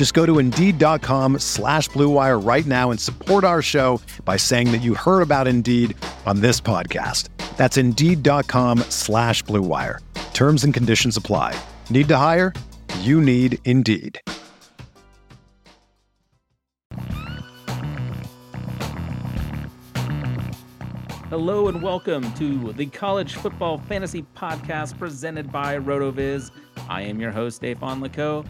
Just go to Indeed.com slash BlueWire right now and support our show by saying that you heard about Indeed on this podcast. That's Indeed.com slash BlueWire. Terms and conditions apply. Need to hire? You need Indeed. Hello and welcome to the College Football Fantasy Podcast presented by RotoViz. I am your host, Dave Laco,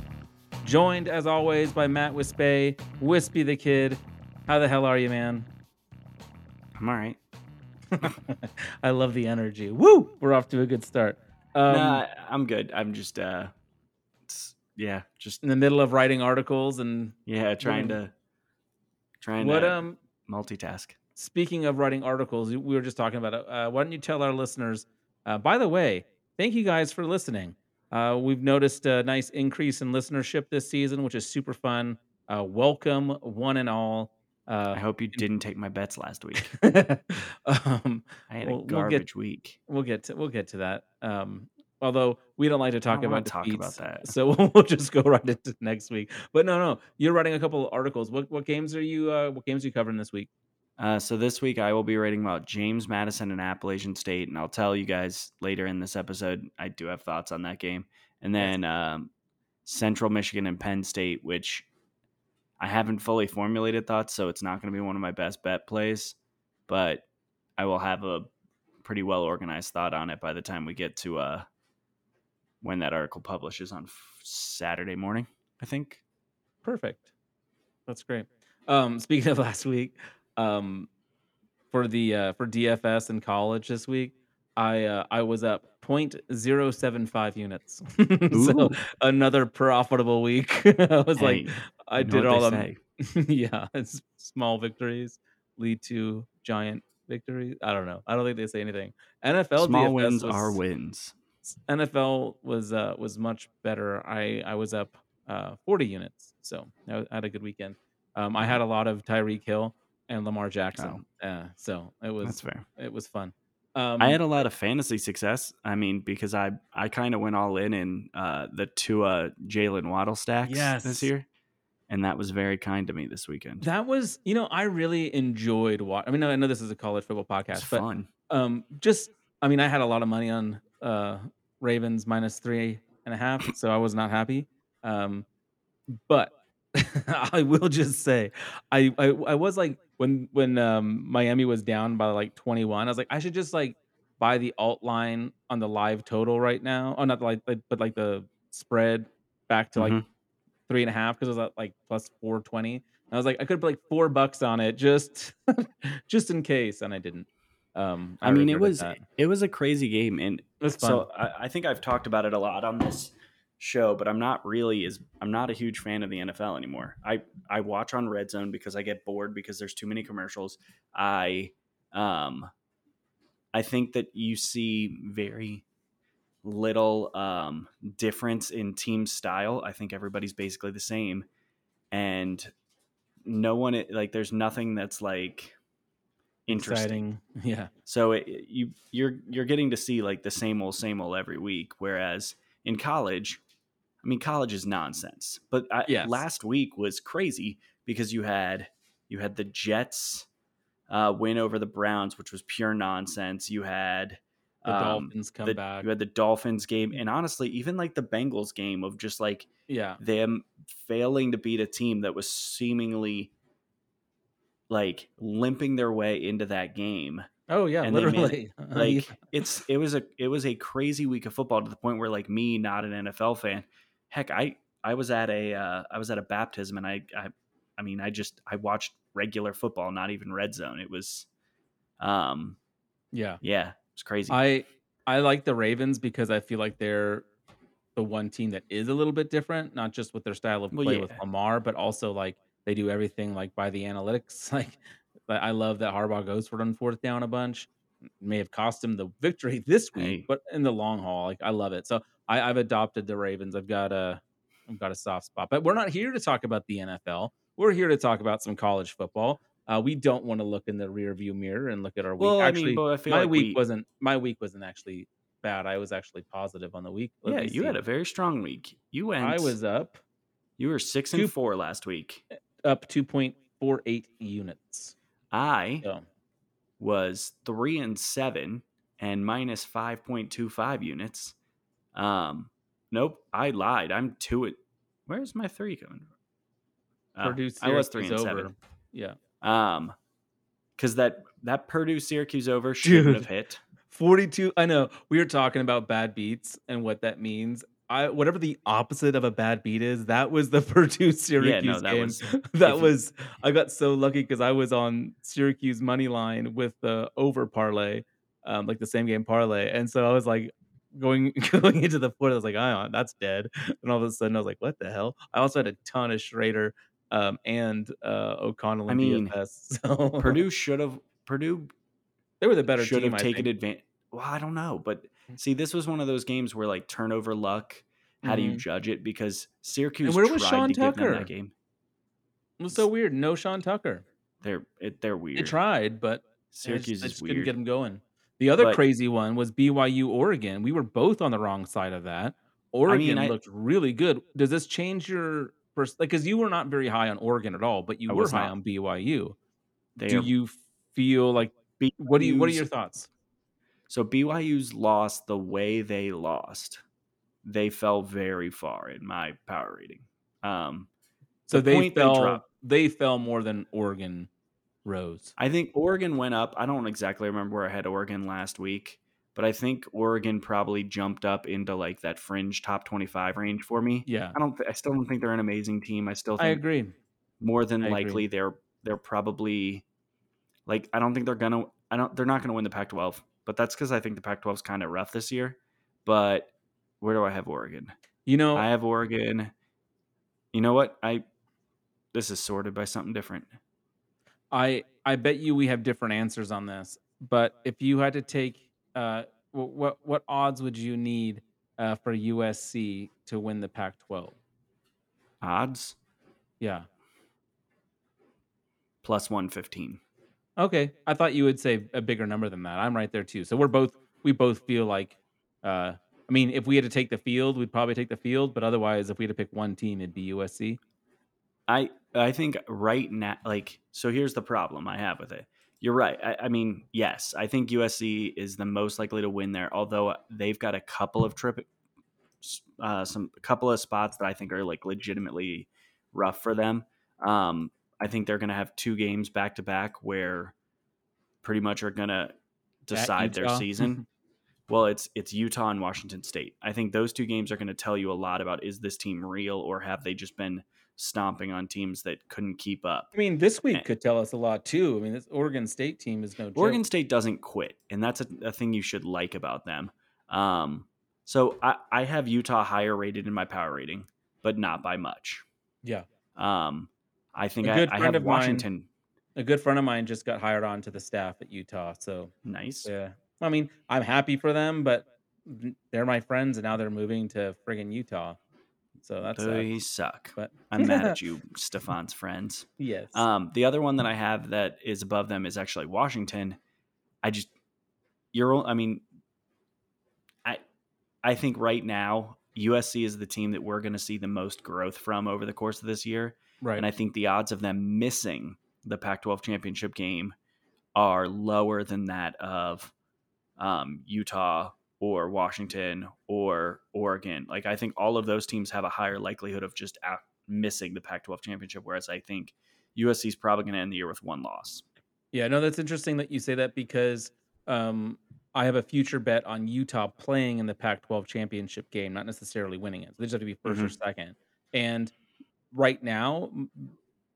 joined as always by Matt Wispay, Wispy the Kid. How the hell are you, man? I'm all right. I love the energy. Woo! We're off to a good start. Um, nah, I'm good. I'm just, uh, yeah, just in the middle of writing articles and yeah, trying to trying what to um multitask. Speaking of writing articles, we were just talking about it. Uh, why don't you tell our listeners? Uh, by the way, thank you guys for listening. Uh, we've noticed a nice increase in listenership this season, which is super fun. Uh, welcome, one and all. Uh, I hope you didn't take my bets last week. um, I had a we'll, garbage we'll get, week. We'll get to we'll get to that. Um, although we don't like to talk about talk about that, so we'll just go right into next week. But no, no, you're writing a couple of articles. What what games are you uh, what games are you covering this week? Uh, so this week I will be writing about James Madison and Appalachian State, and I'll tell you guys later in this episode. I do have thoughts on that game, and then um, Central Michigan and Penn State, which I haven't fully formulated thoughts, so it's not going to be one of my best bet plays, but I will have a pretty well organized thought on it by the time we get to uh, when that article publishes on Saturday morning. I think. Perfect. That's great. Um, speaking of last week, um, for the uh, for DFS in college this week, I uh, I was up 0.075 units. so another profitable week. I was hey, like, I did all of them. yeah, it's small victories lead to giant victories. I don't know. I don't think they say anything. NFL small DFS wins was, are wins. NFL was uh, was much better. I I was up uh, 40 units, so I had a good weekend. Um, I had a lot of Tyreek Hill and Lamar Jackson. Oh. Uh, so it was That's fair. It was fun. Um, I had a lot of fantasy success. I mean, because I I kind of went all in in uh, the Tua Jalen Waddle stacks yes. this year, and that was very kind to me this weekend. That was, you know, I really enjoyed what. I mean, I know this is a college football podcast, it's but fun. Um, just, I mean, I had a lot of money on uh, Ravens minus three and a half, so I was not happy. Um, but I will just say, I, I I was like when when um Miami was down by like 21, I was like, I should just like buy the alt line on the live total right now. Oh, not like but like the spread back to like mm-hmm. three and a half because it was at like plus 420. I was like, I could put like four bucks on it just just in case, and I didn't. Um, I, I mean, it was that. it was a crazy game, and so I, I, think I've talked about it a lot on this show, but I'm not really as I'm not a huge fan of the NFL anymore. I I watch on Red Zone because I get bored because there's too many commercials. I um I think that you see very little um difference in team style. I think everybody's basically the same and no one like there's nothing that's like interesting. Exciting. Yeah. So it, you you're you're getting to see like the same old same old every week whereas in college I mean, college is nonsense. But I, yes. last week was crazy because you had you had the Jets uh, win over the Browns, which was pure nonsense. You had the um, Dolphins come the, back. You had the Dolphins game, and honestly, even like the Bengals game of just like yeah them failing to beat a team that was seemingly like limping their way into that game Oh yeah, And literally. Uh, like it's it was a it was a crazy week of football to the point where like me not an NFL fan heck I I was at a uh, I was at a baptism and I I I mean I just I watched regular football not even red zone it was um yeah. yeah it's crazy I I like the Ravens because I feel like they're the one team that is a little bit different, not just with their style of Well, play with yeah. Lamar, but also like they do everything like by the analytics. Like I I love that Harbaugh goes for it on fourth down a bunch. May have cost him the victory this week, Hey. but in the long haul, like I love it. So I, I've adopted the Ravens. I've got a I've got a soft spot. But we're not here to talk about the NFL. We're here to talk about some college football. Uh, we don't want to look in the rear view mirror and look at our week. well actually, I mean I my like week we, wasn't my week wasn't actually bad. I was actually positive on the week. Let yeah you see. had a very strong week you went I was up you were six and four last week up two point four eight units. I So was three and seven and minus five point two five units. Um, nope, I lied. I'm two. At, where's my three coming from? Oh, Purdue I was Syracuse three and over. seven. Yeah, Um, because that that Purdue Syracuse over shouldn't have hit. forty two. I know we were talking about bad beats and what that means. I whatever the opposite of a bad beat is, that was the Purdue Syracuse Yeah, no, that game. was that was I got so lucky because I was on Syracuse money line with the over parlay, um, like the same game parlay, and so I was like going going into the fourth. I was like, oh, that's dead. And all of a sudden, I was like, what the hell? I also had a ton of Shrader um, and uh, O'Connell. I mean, DFS, so Purdue should have Purdue they were the better should team. have taken advantage. Well, I don't know, but see, this was one of those games where like turnover luck. How do you Mhm. judge it? Because Syracuse and where was tried Sean to give them Tucker? that game. It was so weird. No Sean Tucker. They're it, they're weird. They tried, but I just- Syracuse I is just couldn't get them going. The other But- crazy one was BYU Oregon. We were both on the wrong side of that. Oregon I- looked really good. Does this change your pers- like? Because you were not very high on Oregon at all, but you were high not. on BYU. They Do are you feel like what do you what are your thoughts? So BYU's lost the way they lost. They fell very far in my power rating. Um, So the they point they fell. They, fell more than Oregon rose. I think Oregon went up. I don't exactly remember where I had Oregon last week, but I think Oregon probably jumped up into like that fringe top twenty-five range for me. Yeah, I don't. Th- I still don't think they're an amazing team. I still I agree. more than I agree. likely they're they're probably like I don't think they're gonna. I don't. They're not gonna win the Pac-12, but that's because I think the Pac-12 is kind of rough this year. But where do I have Oregon? You know, I have Oregon. You know what? I this is sorted by something different. I I bet you we have different answers on this. But if you had to take, uh, what what, what odds would you need uh, for USC to win the Pac-12? Odds Yeah. plus one fifteen. Okay. I thought you would say a bigger number than that. I'm right there too. So we're both we both feel like, uh, I mean, if we had to take the field, we'd probably take the field. But otherwise, if we had to pick one team, it'd be USC. I I think right now, like, so here's the problem I have with it. You're right. I, I mean, yes, I think USC is the most likely to win there. Although they've got a couple of trip, uh, some a couple of spots that I think are like legitimately rough for them. Um, I think they're going to have two games back to back where pretty much are going to decide their season. Well, it's it's Utah and Washington State. I think those two games are going to tell you a lot about is this team real or have they just been stomping on teams that couldn't keep up. I mean, this week could tell us a lot too. I mean, this Oregon State team is no joke. Oregon State doesn't quit, and that's a, a thing you should like about them. Um, so I, I have Utah higher rated in my power rating, but not by much. Yeah. Um, I think A I, good I friend have of mine- Washington. A good friend of mine just got hired on to the staff at Utah. So Nice. Yeah. I mean, I'm happy for them, but they're my friends and now they're moving to friggin' Utah. So that's. They suck. But I'm mad at you, Stefan's friends. yes. Um, the other one that I have that is above them is actually Washington. I just you're I mean I I think right now USC is the team that we're going to see the most growth from over the course of this year right. and I think the odds of them missing the Pac-12 championship game are lower than that of um, Utah or Washington or Oregon. Like I think all of those teams have a higher likelihood of just out missing the Pac-12 championship, whereas I think USC is probably going to end the year with one loss. yeah, no, that's interesting that you say that because um, I have a future bet on Utah playing in the Pac-12 championship game, not necessarily winning it. So they just have to be 1st or Mhm. second. And right now,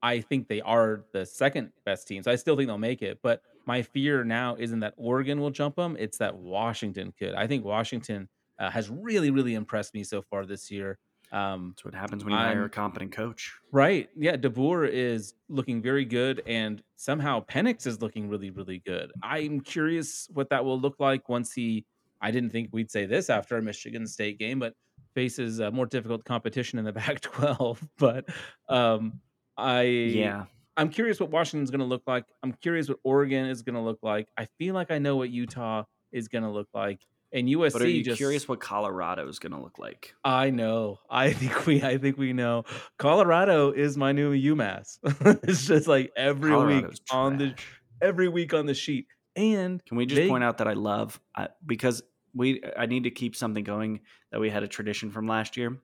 I think they are the second best team. So I still think they'll make it. But my fear now isn't that Oregon will jump them; it's that Washington could. I think Washington uh, has really, really impressed me so far this year. Um, That's what happens when you hire I'm- a competent coach. Right. Yeah. DeBoer is looking very good, and somehow Penix is looking really, really good. I'm curious what that will look like once he. I didn't think we'd say this after a Michigan State game, but faces a more difficult competition in the Pac-12. But um, I Yeah. I'm curious what Washington's going to look like. I'm curious what Oregon is going to look like. I feel like I know what Utah is going to look like, and USC. But are you just, curious what Colorado is going to look like? I know. I think we. I think we know. Colorado is my new UMass. it's just like every Colorado's week on the every week on the sheet. And Can we just they- point out that I love I, because we I need to keep something going that we had a tradition from last year.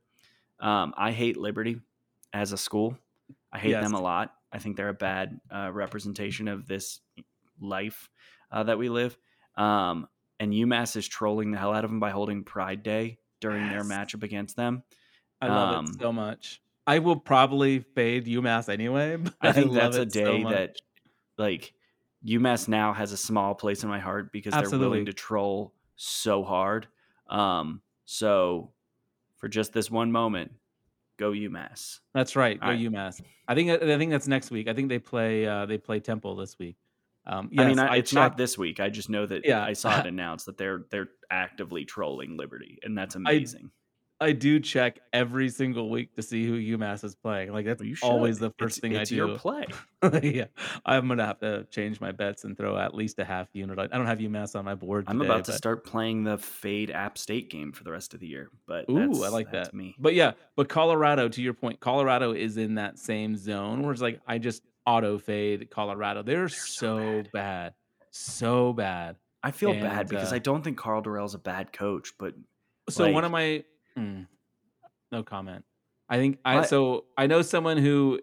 Um, I hate Liberty as a school. I hate them a lot. I think they're a bad uh, representation of this life uh, that we live. Um, and UMass is trolling the hell out of them by holding Pride Day during their matchup against them. I love Um, it so much. I will probably fade UMass anyway. I think love that's a it so day that like UMass now has a small place in my heart because they're willing to troll so hard. Um, so for just this one moment, go UMass. That's right. Go right. UMass. I think. I think that's next week. I think they play. Uh, they play Temple this week. Um, I mean, yes, I, it's not checked- this week. I just know that Yeah. I saw it announced that they're they're actively trolling Liberty, and that's amazing. I do check every single week to see who UMass is playing. Like that's should. always the first It's- thing it's I do. your play. yeah, I'm gonna have to change my bets and throw at least a half unit. I don't have UMass on my board. I'm about to but- start playing the Fade App State game for the rest of the year. But Ooh, that's, I like that. Me. But yeah, but Colorado, to your point, Colorado is in that same zone where it's like I just auto fade Colorado. They're, so so bad. so bad. I feel And, bad because uh, I don't think Karl Dorrell's a bad coach, but So one of my mm, no comment. I think I What? so I know someone who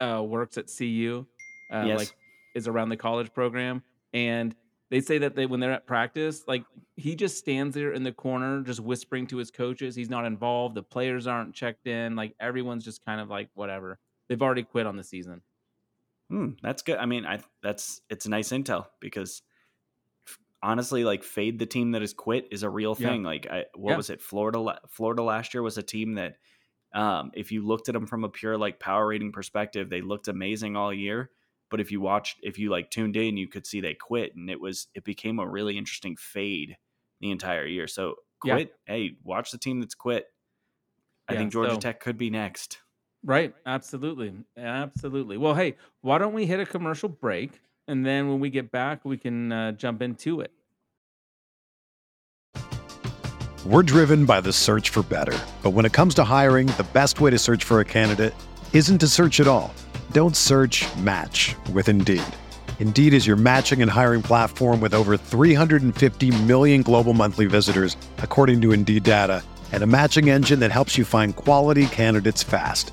uh, works at CU, uh, yes, like is around the college program, and they say that they when they're at practice, like he just stands there in the corner, just whispering to his coaches. He's not involved. The players aren't checked in. Like everyone's just kind of like whatever. They've already quit on the season. Hmm, that's good. I mean, I that's it's nice intel because honestly, like fade the team that has quit is a real Yeah. thing. Like, I, what Yeah. was it? Florida, Florida last year was a team that, um, if you looked at them from a pure like power rating perspective, they looked amazing all year. But if you watched, if you like tuned in, you could see they quit, and it was it became a really interesting fade the entire year. So Yeah. quit. Hey, watch the team that's quit. I think Georgia so- Tech could be next. Right. Absolutely. Absolutely. Well, hey, why don't we hit a commercial break? And then when we get back, we can uh, jump into it. We're driven by the search for better. But when it comes to hiring, the best way to search for a candidate isn't to search at all. Don't search match with Indeed. Indeed is your matching and hiring platform with over 350 million global monthly visitors, according to Indeed data, and a matching engine that helps you find quality candidates fast.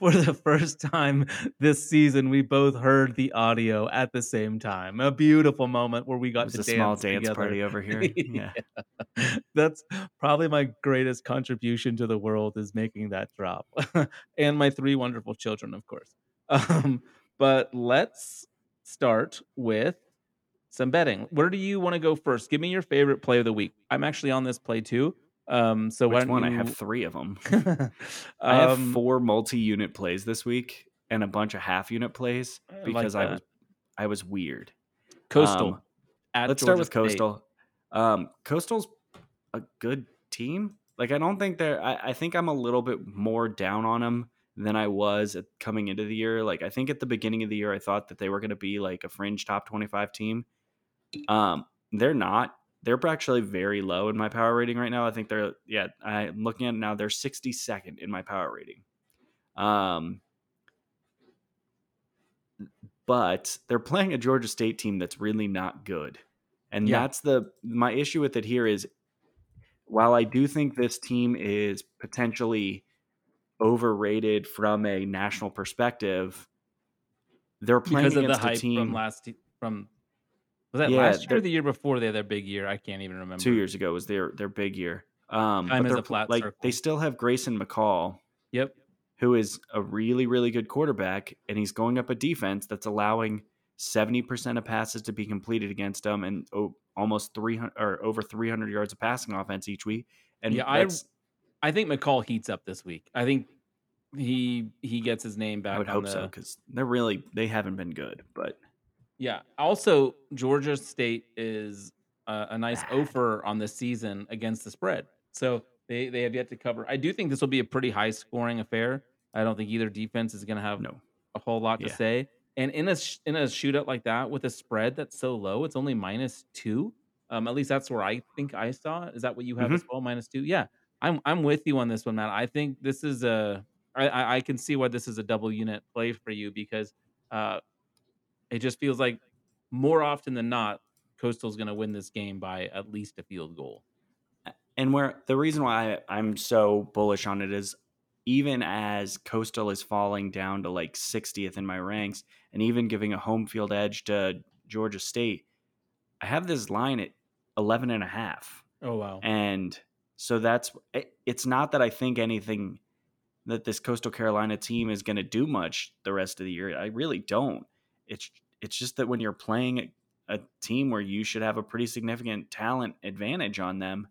For the first time this season, we both heard the audio at the same time. A beautiful moment where we got It to a dance small dance together. party over here. Yeah. That's probably my greatest contribution to the world is making that drop. and my three wonderful children, of course. Um, but let's start with some betting. Where do you want to go first? Give me your favorite play of the week. I'm actually on this play too. Um, so Which one? I have three of them. I have Um, four multi-unit plays this week and a bunch of half-unit plays I like because I was I was weird. Coastal. Um, Let's start with State. Coastal. Um, Coastal's a good team. Like I don't think they're. I, I think I'm a little bit more down on them than I was at coming into the year. Like I think at the beginning of the year, I thought that they were going to be like a fringe top 25 team. Um, they're not. They're actually very low in my power rating right now. I think they're yeah. I'm looking at it now. They're 62nd in my power rating. Um, but they're playing a Georgia State team that's really not good. And Yeah. that's the my issue with it here is while I do think this team is potentially overrated from a national perspective, they're playing because of the hype team from last from was that Yeah, last year or the year before they had their big year? I can't even remember. two years ago was their their big year. Um, Time but is a flat like circle. they still have Grayson McCall, Yep. who is a really really good quarterback, and he's going up a defense that's allowing seventy percent of passes to be completed against them, and oh, almost three hundred or over three hundred yards of passing offense each week. And Yeah, I- I think McCall heats up this week. I think he he gets his name back. I would hope the, so because they're really they haven't been good, but Yeah. Also, Georgia State is a, a nice Bad. offer on this season against the spread. So they they have yet to cover. I do think this will be a pretty high scoring affair. I don't think either defense is going to have no. a whole lot to say. And in a in a shootout like that with a spread that's so low, it's only minus two. Um, at least that's where I think I saw. Is that what you have Mm-hmm. as well? Minus two. Yeah, I'm I'm with you on this one, Matt. I think this is a. I, I I can see why this is a double unit play for you because uh, it just feels like more often than not, Coastal's going to win this game by at least a field goal. And where the reason why I'm so bullish on it is even as Coastal is falling down to like 60th in my ranks and even giving a home field edge to Georgia State, I have this line at 11 and a half. Oh wow! And so that's it's not that I think anything that this Coastal Carolina team is going to do much the rest of the year. I really don't. It's it's just that when you're playing a, team where you should have a pretty significant talent advantage on them,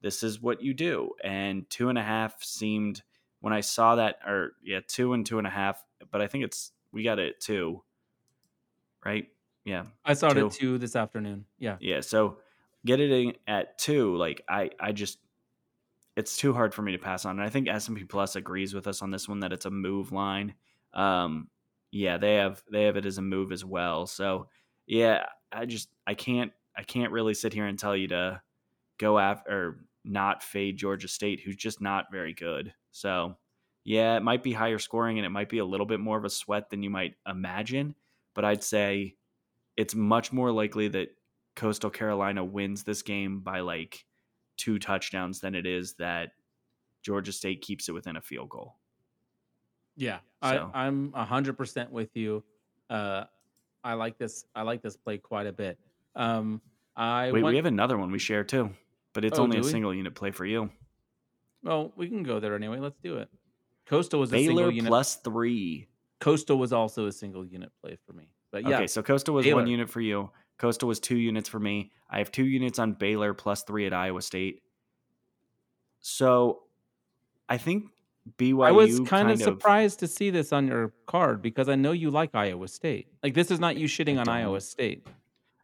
this is what you do. And two and a half seemed when I saw that, or yeah, two and two and a half. But I think it's we got it at two, right? Yeah, I saw it two. at two this afternoon. Yeah, yeah. So get it in at two. Like I, I just, it's too hard for me to pass on. And I think S and P Plus agrees with us on this one that it's a move line. Um, yeah, they have they have it as a move as well. So yeah, I just I can't I can't really sit here and tell you to go after or not fade Georgia State, who's just not very good. So yeah, it might be higher scoring and it might be a little bit more of a sweat than you might imagine. But I'd say it's much more likely that Coastal Carolina wins this game by like two touchdowns than it is that Georgia State keeps it within a field goal. Yeah. So- I, I'm hundred percent with you. Uh, I like this. I like this play quite a bit. Um, I Wait, want, we have another one we share too, but it's Oh, only a we? single unit play for you. Well, we can go there anyway. Let's do it. Coastal was a Baylor single unit. plus three. Coastal was also a single unit play for me. But yeah, Okay, so Coastal was Baylor. one unit for you. Coastal was two units for me. I have two units on Baylor plus three at Iowa State. So I think BYU. I was kind kind of surprised to see this on your card because I know you like Iowa State. Like this is not you shitting on Iowa. State.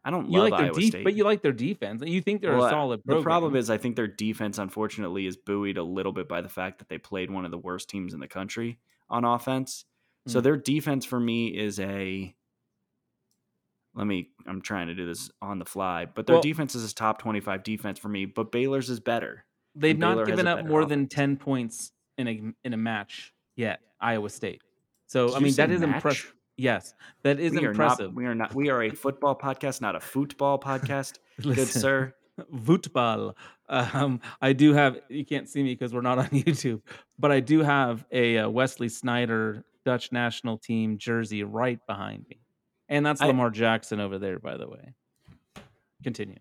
I don't You like their Iowa def- State, but you like their defense. You think they're Well, a solid The problem is, I think their defense, unfortunately, is buoyed a little bit by the fact that they played one of the worst teams in the country on offense. So Mm. their defense for me is a. Let me. I'm trying to do this on the fly, but their Well- defense is a top 25 defense for me. But Baylor's is better. they've not Baylor given up more than ten points in a in a match yet. Iowa State. So Did I mean that is match? impressive. Yes, that is we are impressive. not. We are not. We are a football podcast, not a football podcast. Good sir. Football. Um, I do have. You can't see me because we're not on YouTube, but I do have a, uh Wesley Sneijder Dutch national team jersey right behind me, and that's I- Lamar Jackson over there, by the way. Continue.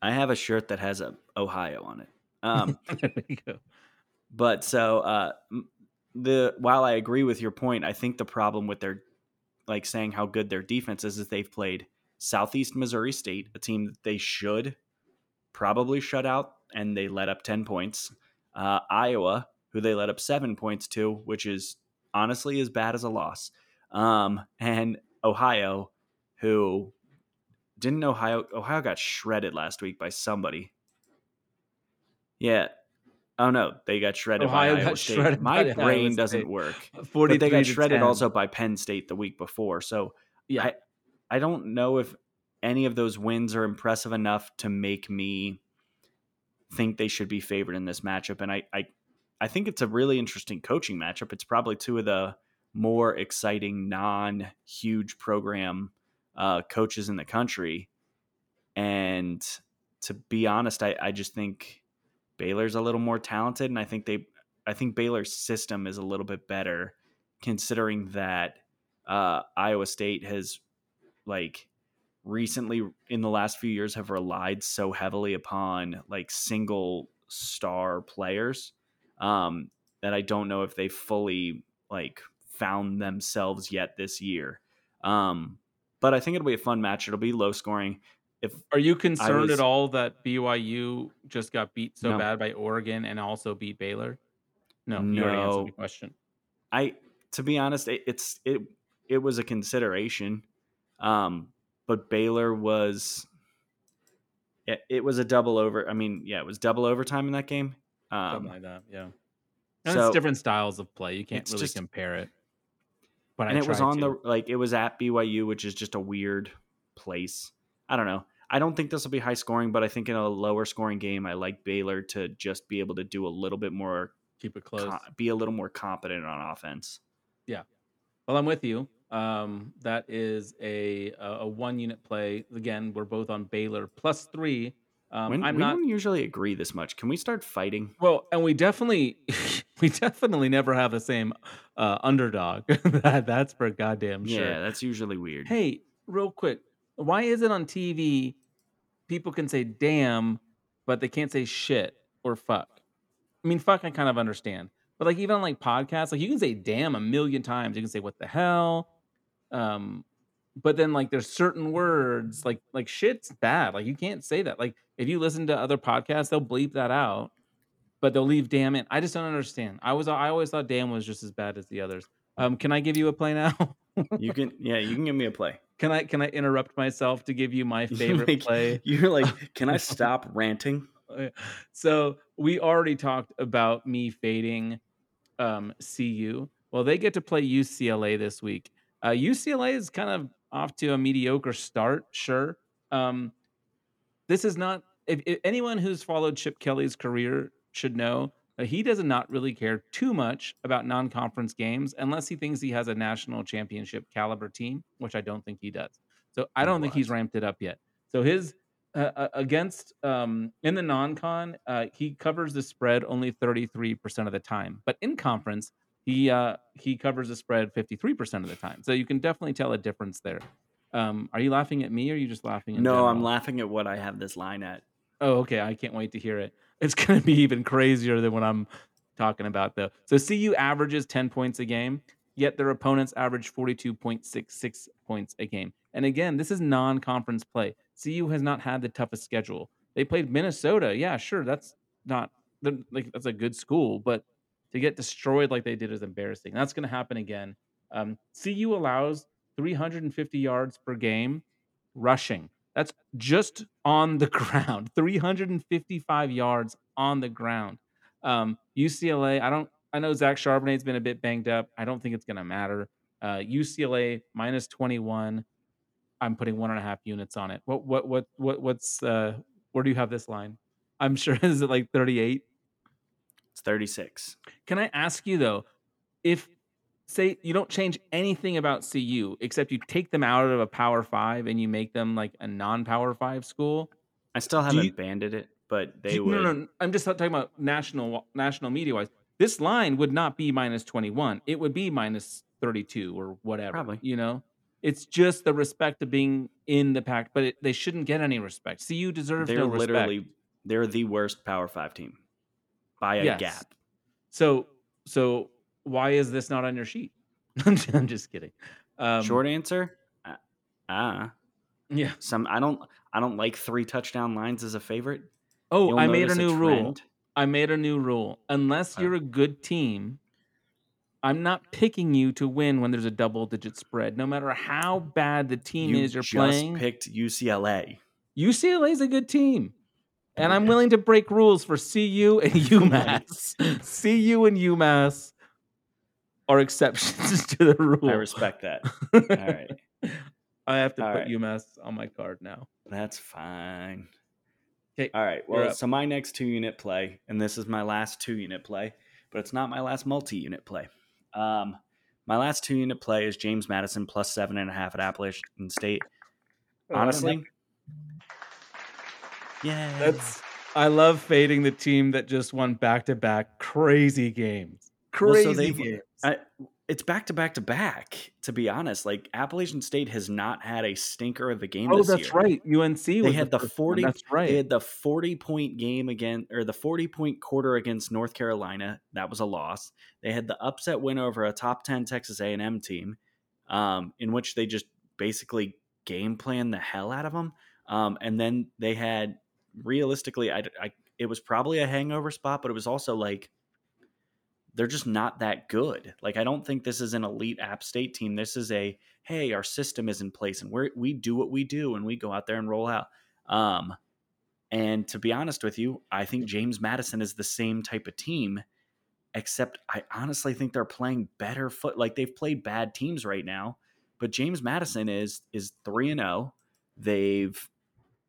I have a shirt that has a Ohio on it. Um, there we go. But so uh, the while I agree with your point, I think the problem with their like saying how good their defense is is they've played Southeast Missouri State, a team that they should probably shut out, and they let up ten points. Uh, Iowa, who they let up seven points to, which is honestly as bad as a loss. Um, and Ohio, who didn't Ohio Ohio got shredded last week by somebody. Yeah. Oh no, they got shredded Ohio by Iowa got State. shredded My brain doesn't work. Forty. They got shredded also by Penn State the week before. So Yeah. I I don't know if any of those wins are impressive enough to make me think they should be favored in this matchup. And I I, I think it's a really interesting coaching matchup. It's probably two of the more exciting non huge program uh, coaches in the country. And to be honest, I, I just think Baylor's a little more talented, and I think they I think Baylor's system is a little bit better, considering that uh, Iowa State has like recently in the last few years have relied so heavily upon like single star players um, that I don't know if they fully like found themselves yet this year. Um, but I think it'll be a fun match. It'll be low scoring. If Are you concerned was- at all that BYU just got beat so No. bad by Oregon and also beat Baylor? No, you already answered No. the question. I to be honest, it, it's it it was a consideration, um, but Baylor was it, it was a double over. I mean, yeah, it was double overtime in that game. Something Um, like that. Yeah. And so- it's different styles of play. You can't really just- compare it. But and I it was on to. the like it was at BYU, which is just a weird place. I don't know. I don't think this will be high scoring, but I think in a lower scoring game, I like Baylor to just be able to do a little bit more, keep it close. be a little more competent on offense. Yeah. Well, I'm with you. Um, that is a a, a one unit play. Again, we're both on Baylor plus three. Um, when, I'm we not don't usually agree this much. Can we start fighting? well, and we definitely we definitely never have the same uh, underdog. that, that's for goddamn sure. Yeah, that's usually weird. Hey, real quick, why is it on TV people can say damn, but they can't say shit or fuck? I mean, fuck, I kind of understand. But like even on like podcasts, like you can say damn a million times. You can say what the hell. Um, but then like there's certain words like like shit's bad. Like you can't say that. Like if you listen to other podcasts, they'll bleep that out, but they'll leave damn in. I just don't understand. I was I always thought damn was just as bad as the others. Um, can I give you a play now? You can, yeah, you can give me a play. Can I can I interrupt myself to give you my favorite Like, play? You're like, can I stop ranting? So we already talked about me fading um, CU. Well, they get to play UCLA this week. Uh, UCLA is kind of off to a mediocre start, sure. Um, this is not. If, if anyone who's followed Chip Kelly's career should know he does not really care too much about non-conference games unless he thinks he has a national championship caliber team, which I don't think he does. So I don't think he's ramped it up yet. So his uh, uh, against um, in the non-con, uh, he covers the spread only 33% of the time, but in conference, he uh, he covers the spread 53% of the time. So you can definitely tell a difference there. Um, are you laughing at me, or are you just laughing? In No, I'm laughing at what I have this line at. Oh, okay. I can't wait to hear it. It's going to be even crazier than what I'm talking about, though. So CU averages 10 points a game, yet their opponents average 42.66 points a game. And again, this is non conference play. CU has not had the toughest schedule. They played Minnesota. Yeah, sure. That's not, like, that's a good school, but to get destroyed like they did is embarrassing. That's going to happen again. Um, CU allows 350 yards per game rushing. That's just on the ground, 355 yards on the ground. Um, UCLA, I don't, I know Zach Charbonnet's been a bit banged up. I don't think it's going to matter. Uh, UCLA minus 21. I'm putting one and a half units on it. What, what, what, what, what's, uh, where do you have this line? I'm sure is it like 38? It's 36. Can I ask you though, if say you don't change anything about CU except you take them out of a Power Five and you make them like a non-Power Five school? I still haven't you- banded it, but they Do- would. No, no, I'm just talking about national national media wise. This line would not be minus 21. It would be minus 32 or whatever. Probably. You know, it's just the respect of being in the pack, but it, they shouldn't get any respect. CU deserves They're no respect. literally they're the worst Power Five team by a Yes. gap. So, so why is this not on your sheet? I'm just, kidding. Um, Short answer, uh, ah, Yeah. some I don't I don't like three touchdown lines as a favorite. Oh, You'll I made a new rule. I made a new rule. Unless Uh. you're a good team, I'm not picking you to win when there's a double digit spread. No matter how bad the team You is you're just playing, picked UCLA. UCLA is a good team. And I'm willing to break rules for CU and UMass. CU and UMass are exceptions to the rule. I respect that. All right, I have to All put right. UMass on my card now. that's fine. Okay. All right. Well, so my next two unit play, and this is my last two unit play, but it's not my last multi unit play. Um, my last two unit play is James Madison plus seven and a half at Appalachian State. Oh, I don't Honestly, yeah, That's I love fading the team that just won back to back crazy games. Well, Crazy so they've- games. I, it's back to back to back. To be honest, like Appalachian State has not had a stinker of a game. oh, that's year. right. UNC. They had the one. 40 That's right. They had the 40 point game again, or the 40 point quarter against North Carolina. That was a loss. They had the upset win over a top 10 Texas A&M team, um, in which they just basically game plan the hell out of them. Um, and then they had realistically, I, I, it was probably a hangover spot, but it was also like they're just not that good. Like I don't think this is an elite App State team. This is a hey, our system is in place and we we do what we do and we go out there and roll out. Um, and to be honest with you, I think James Madison is the same type of team, except I honestly think they're playing better foot. Like they've played bad teams right now, but James Madison is is three and zero. They've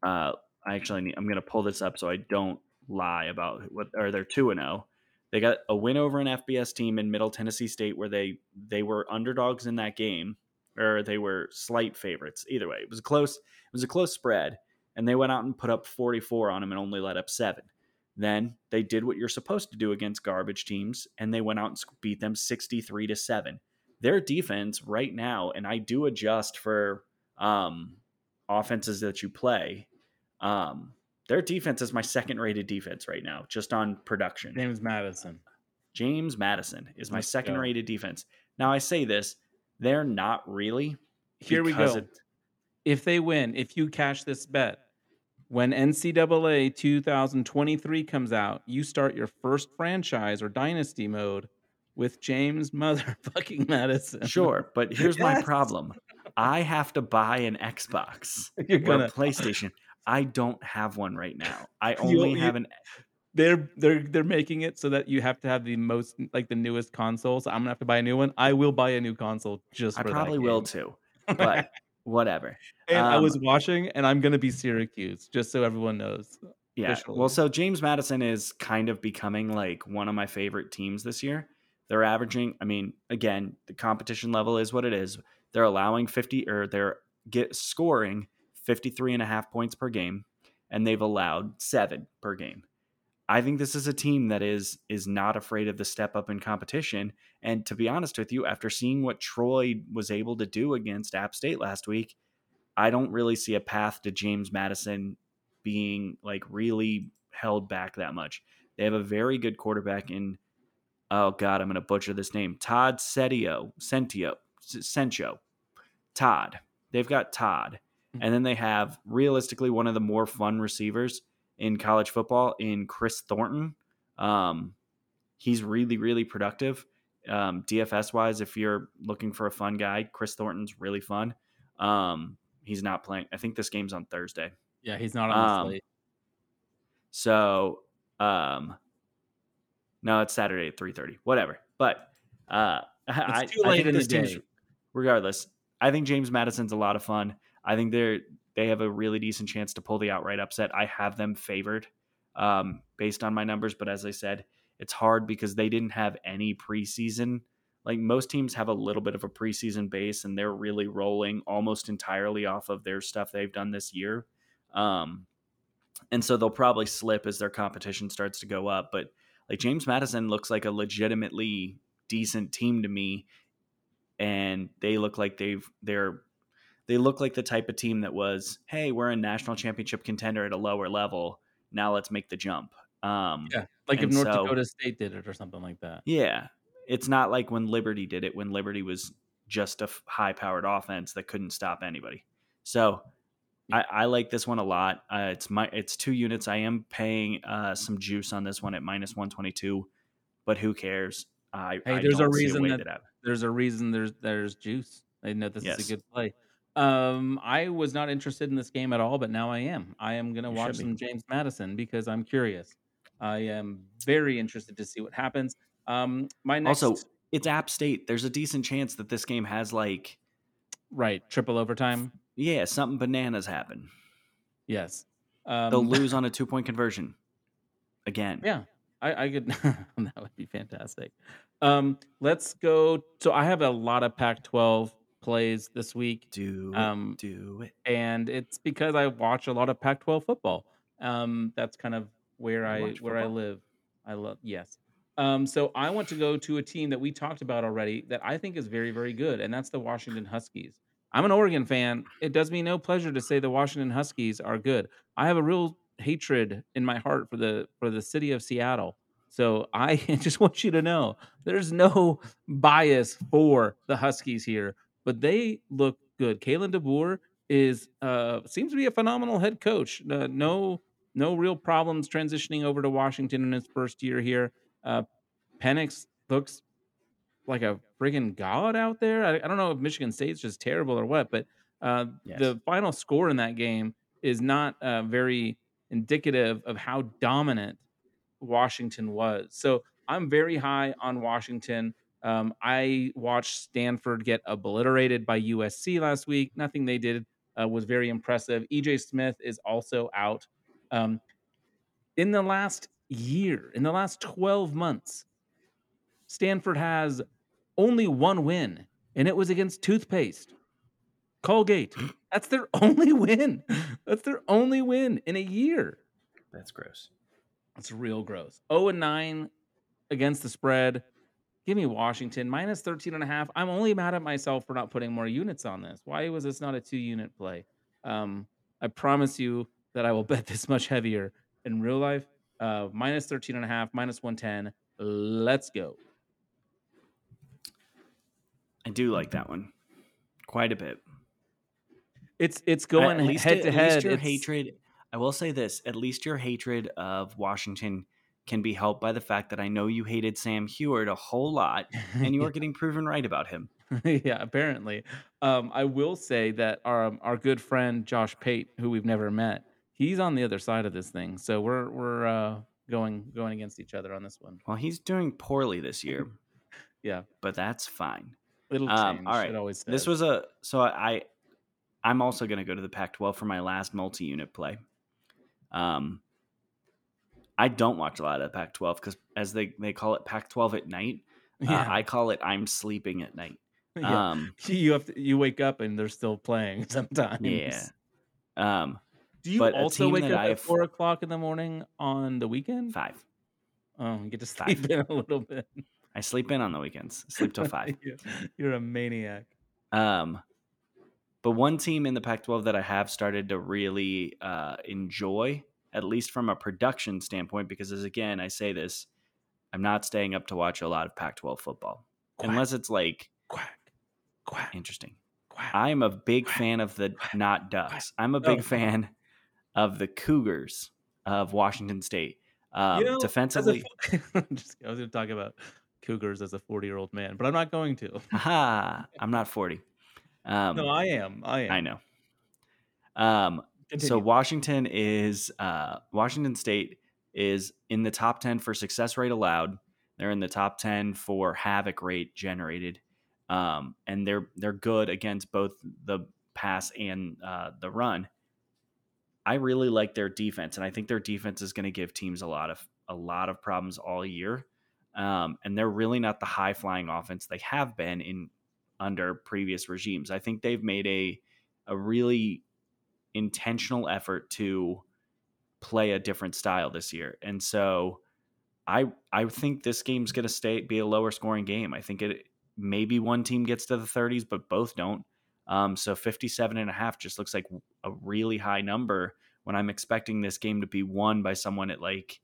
uh, I actually need, I'm going to pull this up so I don't lie about what or they're two and zero. They got a win over an FBS team in Middle Tennessee State where they they were underdogs in that game, or they were slight favorites. Either way, it was close. It was a close spread, and they went out and put up 44 on them and only let up seven. Then they did what you're supposed to do against garbage teams, and they went out and beat them 63 to seven. Their defense right now, and I do adjust for um, offenses that you play. Um, their defense is my second rated defense right now, just on production. James Madison. James Madison is my Let's second go. rated defense. Now I say this, they're not really. Here we go. it- If they win, if you cash this bet, when NCAA 2023 comes out, you start your first franchise or dynasty mode with James motherfucking Madison. sure, but here's my problem. I have to buy an Xbox You're or gonna a PlayStation. I don't have one right now. I only you- have an they're they're they're making it so that you have to have the most like the newest console. So I'm gonna have to buy a new one. I will buy a new console just I probably will too. But whatever. and I um, was watching, and I'm gonna be Syracuse, just so everyone knows. Yeah. officially. Well, so James Madison is kind of becoming like one of my favorite teams this year. They're averaging, I mean, again, the competition level is what it is. They're allowing 50 or they're get scoring 53 and a half points per game and they've allowed 7 per game. I think this is a team that is is not afraid of the step up in competition and to be honest with you after seeing what Troy was able to do against App State last week, I don't really see a path to James Madison being like really held back that much. They have a very good quarterback in oh god, I'm going to butcher this name. Todd Setio, Sentio, Sencho. Todd. They've got Todd. And then they have realistically one of the more fun receivers in college football in Kris Thornton. Um he's really really productive. Um, DFS wise, if you're looking for a fun guy, Kris Thornton's really fun. Um, he's not playing. I think this game's on Thursday. Yeah, he's not on Um. So, um, no, it's Saturday at three thirty. Whatever. But uh, I, too I think in the day. Regardless, I think James Madison's a lot of fun. I think they're they have a really decent chance to pull the outright upset. I have them favored um, based on my numbers, but as I said, it's hard because they didn't have any preseason. Like most teams have a little bit of a preseason base, and they're really rolling almost entirely off of their stuff they've done this year. Um, and so they'll probably slip as their competition starts to go up. But like James Madison looks like a legitimately decent team to me, and they look like they've they're they look like the type of team that was, hey, we're a national championship contender at a lower level. Now let's make the jump. Um, Yeah, like if North so- Dakota State did it or something like that. yeah, it's not like when Liberty did it. When Liberty was just a high powered offense that couldn't stop anybody. So I, I like this one a lot. Uh, it's my it's two units. I am paying uh, some juice on this one at minus one twenty two, but who cares? I, Hey, I there's a reason that- that There's a reason there's there's juice. I know this Yes. is a good play. Um, I was not interested in this game at all, but now I am. I am gonna watch some James Madison because I'm curious. I am very interested to see what happens. Um, my next Also, it's App State. There's a decent chance that this game has like right triple overtime. yeah something bananas happen. Yes. Um, They'll lose on a two point conversion again. Yeah, I, I could. that would be fantastic. Um, let's go. So I have a lot of Pac-12 plays this week, Do Um, do it. and it's because I watch a lot of Pac-12 football. Um, that's kind of where I where I live. I love yes. Um, so I want to go to a team that we talked about already that I think is very very good, and that's the Washington Huskies. I'm an Oregon fan. It does me no pleasure to say the Washington Huskies are good. I have a real hatred in my heart for the for the city of Seattle. So I just want you to know there's no bias for the Huskies here, but they look good. Kalen DeBoer is uh seems to be a phenomenal head coach. Uh, no no real problems transitioning over to Washington in his first year here. Uh Penix looks like a friggin' god out there. I, I don't know if Michigan State's just terrible or what, but uh, Yes. the final score in that game is not uh, very indicative of how dominant Washington was. So I'm very high on Washington. Um, I watched Stanford get obliterated by USC last week. Nothing they did uh, was very impressive. EJ Smith is also out. Um, in the last year, in the last 12 months, Stanford has only one win, and it was against toothpaste. Colgate. That's their only win. That's their only win in a year. That's gross. It's real gross. 0 and 9 against the spread. Give me Washington minus 13 and a half. I'm only mad at myself for not putting more units on this. Why was this not a two unit play? Um, I promise you that I will bet this much heavier in real life. Uh, minus 13 and a half, minus 110. Let's go. I do like that one quite a bit. It's it's going at least, head at to head. least your It's- hatred. I will say this: at least your hatred of Washington can be helped by the fact that I know you hated Sam Huard a whole lot, and you are getting proven right about him. yeah, apparently. Um, I will say that our um, our good friend Josh Pate, who we've never met, he's on the other side of this thing. So we're we're uh, going going against each other on this one. Well, he's doing poorly this year, Yeah, but that's fine. it'll Um, change. all right. It always This was a so I I'm also going to go to the Pac-12 for my last multi-unit play. Um, I don't watch a lot of the Pac-12 because, as they they call it, Pac-12 at night. Uh. I call it I'm sleeping at night. yeah. Um, you have to you wake up and they're still playing sometimes. yeah. Um, Do you also wake up I've- at four o'clock in the morning on the weekend? five. Oh, you get to Five. sleep in a little bit. I sleep in on the weekends. Sleep till five. You're- You're a maniac. Um, but one team in the Pac-12 that I have started to really uh, enjoy, at least from a production standpoint, because as again I say this, I'm not staying up to watch a lot of Pac-12 football Quack, unless it's like quack, quack, interesting. quack. I'm a big Quack, fan of the not ducks. I'm a big Oh. fan of the Cougars of Washington State. Um, You know, a defensively, just, I was going to talk about Cougars as a 40 year old man, but I'm not going to. I'm not 40. Um, no, I am. I am. I know. Um, so Washington is uh, Washington State is in the top 10 for success rate allowed. They're in the top 10 for havoc rate generated. Um, and they're they're good against both the pass and uh, the run. I really like their defense, and I think their defense is going to give teams a lot of a lot of problems all year. Um, and they're really not the high flying offense they have been in under previous regimes. I think they've made a a really intentional effort to play a different style this year. And so I I think this game's going to stay be a lower scoring game. I think it maybe one team gets to the 30s but both don't. Um, so 57 and a half just looks like a really high number when I'm expecting this game to be won by someone at like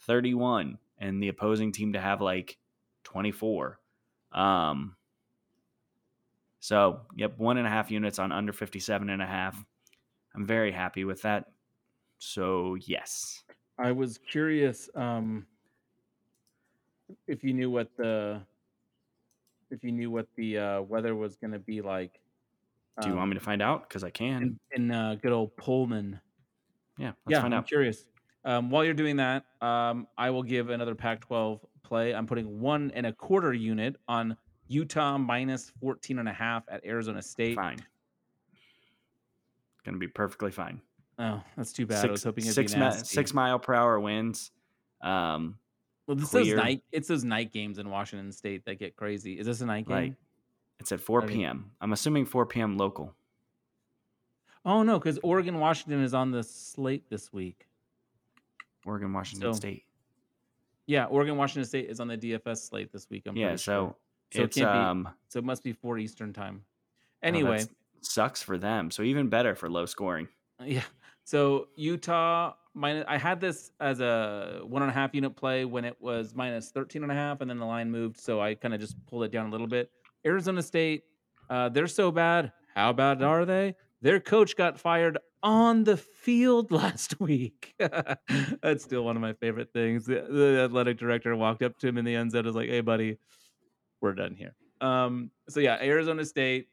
31 and the opposing team to have like 24. Um, so, yep, one and a half units on under 57 and a half. I'm very happy with that. So, yes. I was curious um, if you knew what the if you knew what the uh, weather was going to be like. Do you um, want me to find out? Because I can. in, in uh, good old Pullman? Yeah, let's yeah, I'm out. curious. Um, while you're doing that, um, I will give another Pac-12 play. I'm putting one and a quarter unit on Utah minus 14 and a half at Arizona State. Fine. Going to be perfectly fine. Oh, that's too bad. I Six, was hoping it'd six, be mi- six mile per hour winds. Um, well, this those clear. night. It's those night games in Washington State that get crazy. Is this a night game? like it's at 4 I mean- p.m. I'm assuming 4 p.m. local. Oh no, because Oregon Washington is on the slate this week. Oregon, Washington So, State. Yeah, Oregon Washington State is on the DFS slate this week. I'm Yeah, so sure. So it can't be- um so it must be four Eastern time. oh, Anyway, that's- sucks for them. So even better for low scoring. Yeah. So Utah minus I had this as a one and a half unit play when it was minus 13 and a half, and then the line moved. So I kind of just pulled it down a little bit. Arizona State, uh, they're so bad. How bad are they? Their coach got fired on the field last week. That's still one of my favorite things. The, the athletic director walked up to him in the end zone and was like, Hey buddy, we're done here. Um, so yeah, Arizona State,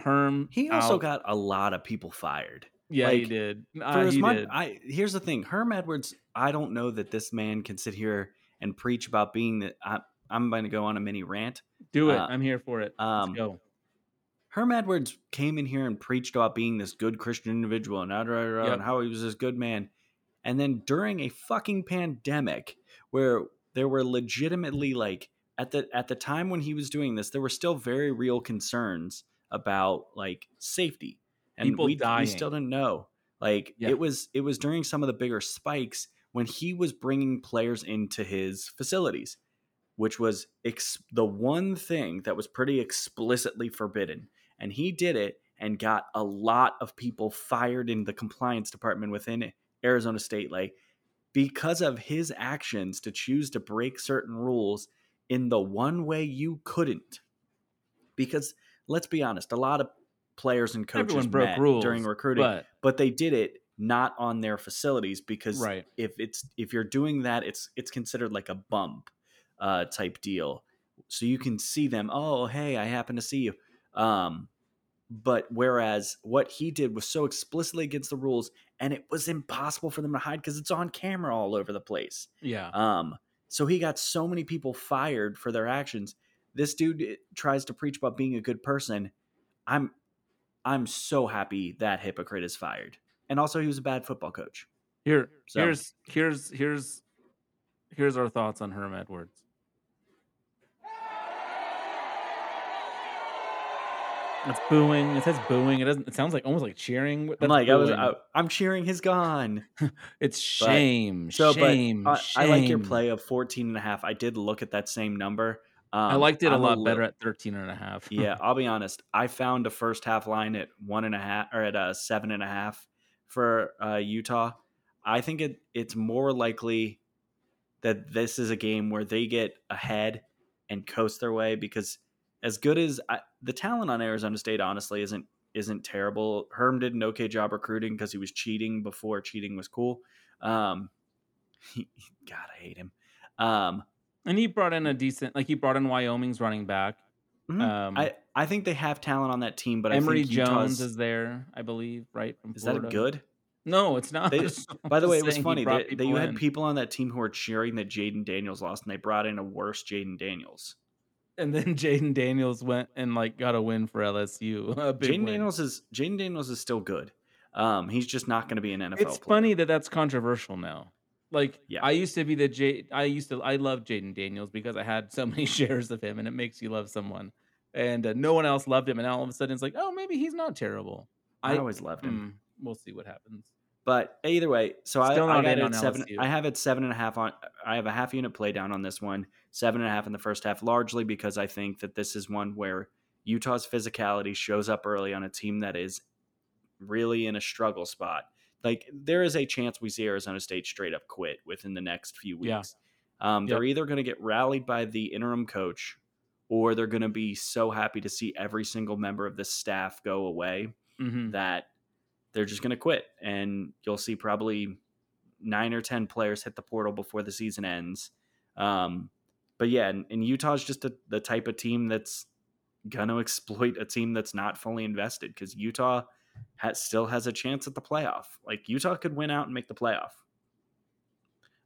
Herm. He also out. got a lot of people fired. yeah, he did. Uh, he much, did. I here's the thing, Herm Edwards. I don't know that this man can sit here and preach about being that. I, I'm going to go on a mini rant. Do it. Uh, I'm here for it. um, Let's go. Herm Edwards came in here and preached about being this good Christian individual and, Yep. and how he was this good man. And then during a fucking pandemic where there were legitimately like at the at the time when he was doing this, there were still very real concerns about like safety. And People we, we still didn't know. Like Yeah. it was it was during some of the bigger spikes when he was bringing players into his facilities, which was ex- the one thing that was pretty explicitly forbidden and he did it and got a lot of people fired in the compliance department within Arizona State like because of his actions to choose to break certain rules in the one way you couldn't because let's be honest a lot of players and coaches broke rules during recruiting but but they did it not on their facilities because right. if it's if you're doing that it's it's considered like a bump uh type deal so you can see them oh hey i happen to see you um but whereas what he did was so explicitly against the rules and it was impossible for them to hide because it's on camera all over the place Yeah. um so he got so many people fired for their actions this dude eh, tries to preach about being a good person i'm i'm so happy that hypocrite is fired and also he was a bad football coach Here, So- here's here's here's here's our thoughts on Herm Edwards. It's booing. It says booing. It doesn't. It sounds like almost like cheering. I'm That's like I was. I, I'm cheering his gone. it's shame. So, shame. but I, I like your play of 14 and a half. I did look at that same number. Um, I liked it a I'm lot li- better at 13 and a half. yeah, I'll be honest. I found a first half line at one and a half or at a seven and a half for uh, Utah. I think it it's more likely that this is a game where they get ahead and coast their way because as good as I, the talent on Arizona State honestly isn't isn't terrible. Herm did an okay job recruiting because he was cheating before cheating was cool. Um, God, I hate him. Um, And he brought in a decent, like he brought in Wyoming's running back. mhm. Um, I I think they have talent on that team, but Emory I think Jones is there, I believe, right? From is that Florida. good? No, it's not. They- By the way, it was funny that, that you had people on that team who were cheering that Jayden Daniels lost, and they brought in a worse Jayden Daniels. and then Jayden Daniels went and like got a win for LSU. Jaden. Daniels is Jayden Daniels is still good. Um, he's just not going to be an NFL. It's player. funny that that's controversial now. Like Yeah. I used to be the J. I used to I love Jayden Daniels because I had so many shares of him, and it makes you love someone. And uh, no one else loved him, and all of a sudden it's like, oh, maybe he's not terrible. I, always loved him. mm, we'll see what happens. But either way, so I, Still I got it at seven. LSU. I have it seven and a half on. I have a half unit play down on this one, seven and a half in the first half, largely because I think that this is one where Utah's physicality shows up early on a team that is really in a struggle spot. Like there is a chance we see Arizona State straight up quit within the next few Yeah. weeks. Um, Yep. They're either going to get rallied by the interim coach, or they're going to be so happy to see every single member of the staff go away hmm that they're just going to quit and you'll see probably nine or ten players hit the portal before the season ends um, but yeah and, and utah's just a, the type of team that's going to exploit a team that's not fully invested because utah has, still has a chance at the playoff like utah could win out and make the playoff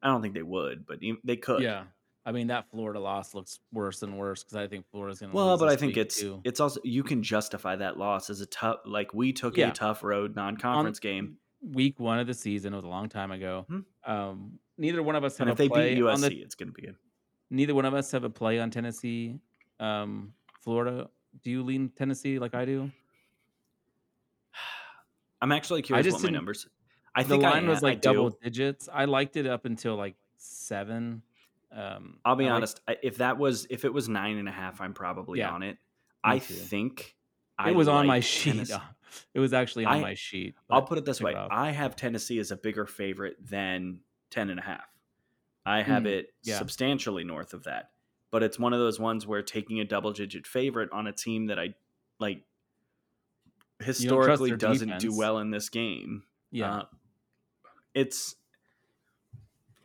i don't think they would but they could Yeah, I mean that Florida loss looks worse and worse because I think Florida's going to. well but i think it's too. it's also you can justify that loss as a tough like we took Yeah. a tough road non-conference game week one of the season. It was a long time ago. Hmm. Um, neither one of us have and a if they play beat usc on the it's going to be good neither one of us have a play on Tennessee, um, Florida. Do you lean Tennessee like I do? I'm actually curious just what my didn't- numbers. I the think I line was I like double do. digits. I liked it up until like seven. Um, I'll be I liked- honest. I- If that was if it was nine and a half, I'm probably Yeah, on it. I too. think it I was on my like sheet. Tennessee- It was actually on I- my sheet. I'll but put it this took way: off. I have Tennessee as a bigger favorite than 10 and a half. I have Mm, it yeah. substantially north of that. But it's one of those ones where taking a double digit favorite on a team that I like historically doesn't do well in this game. yeah, Uh, it's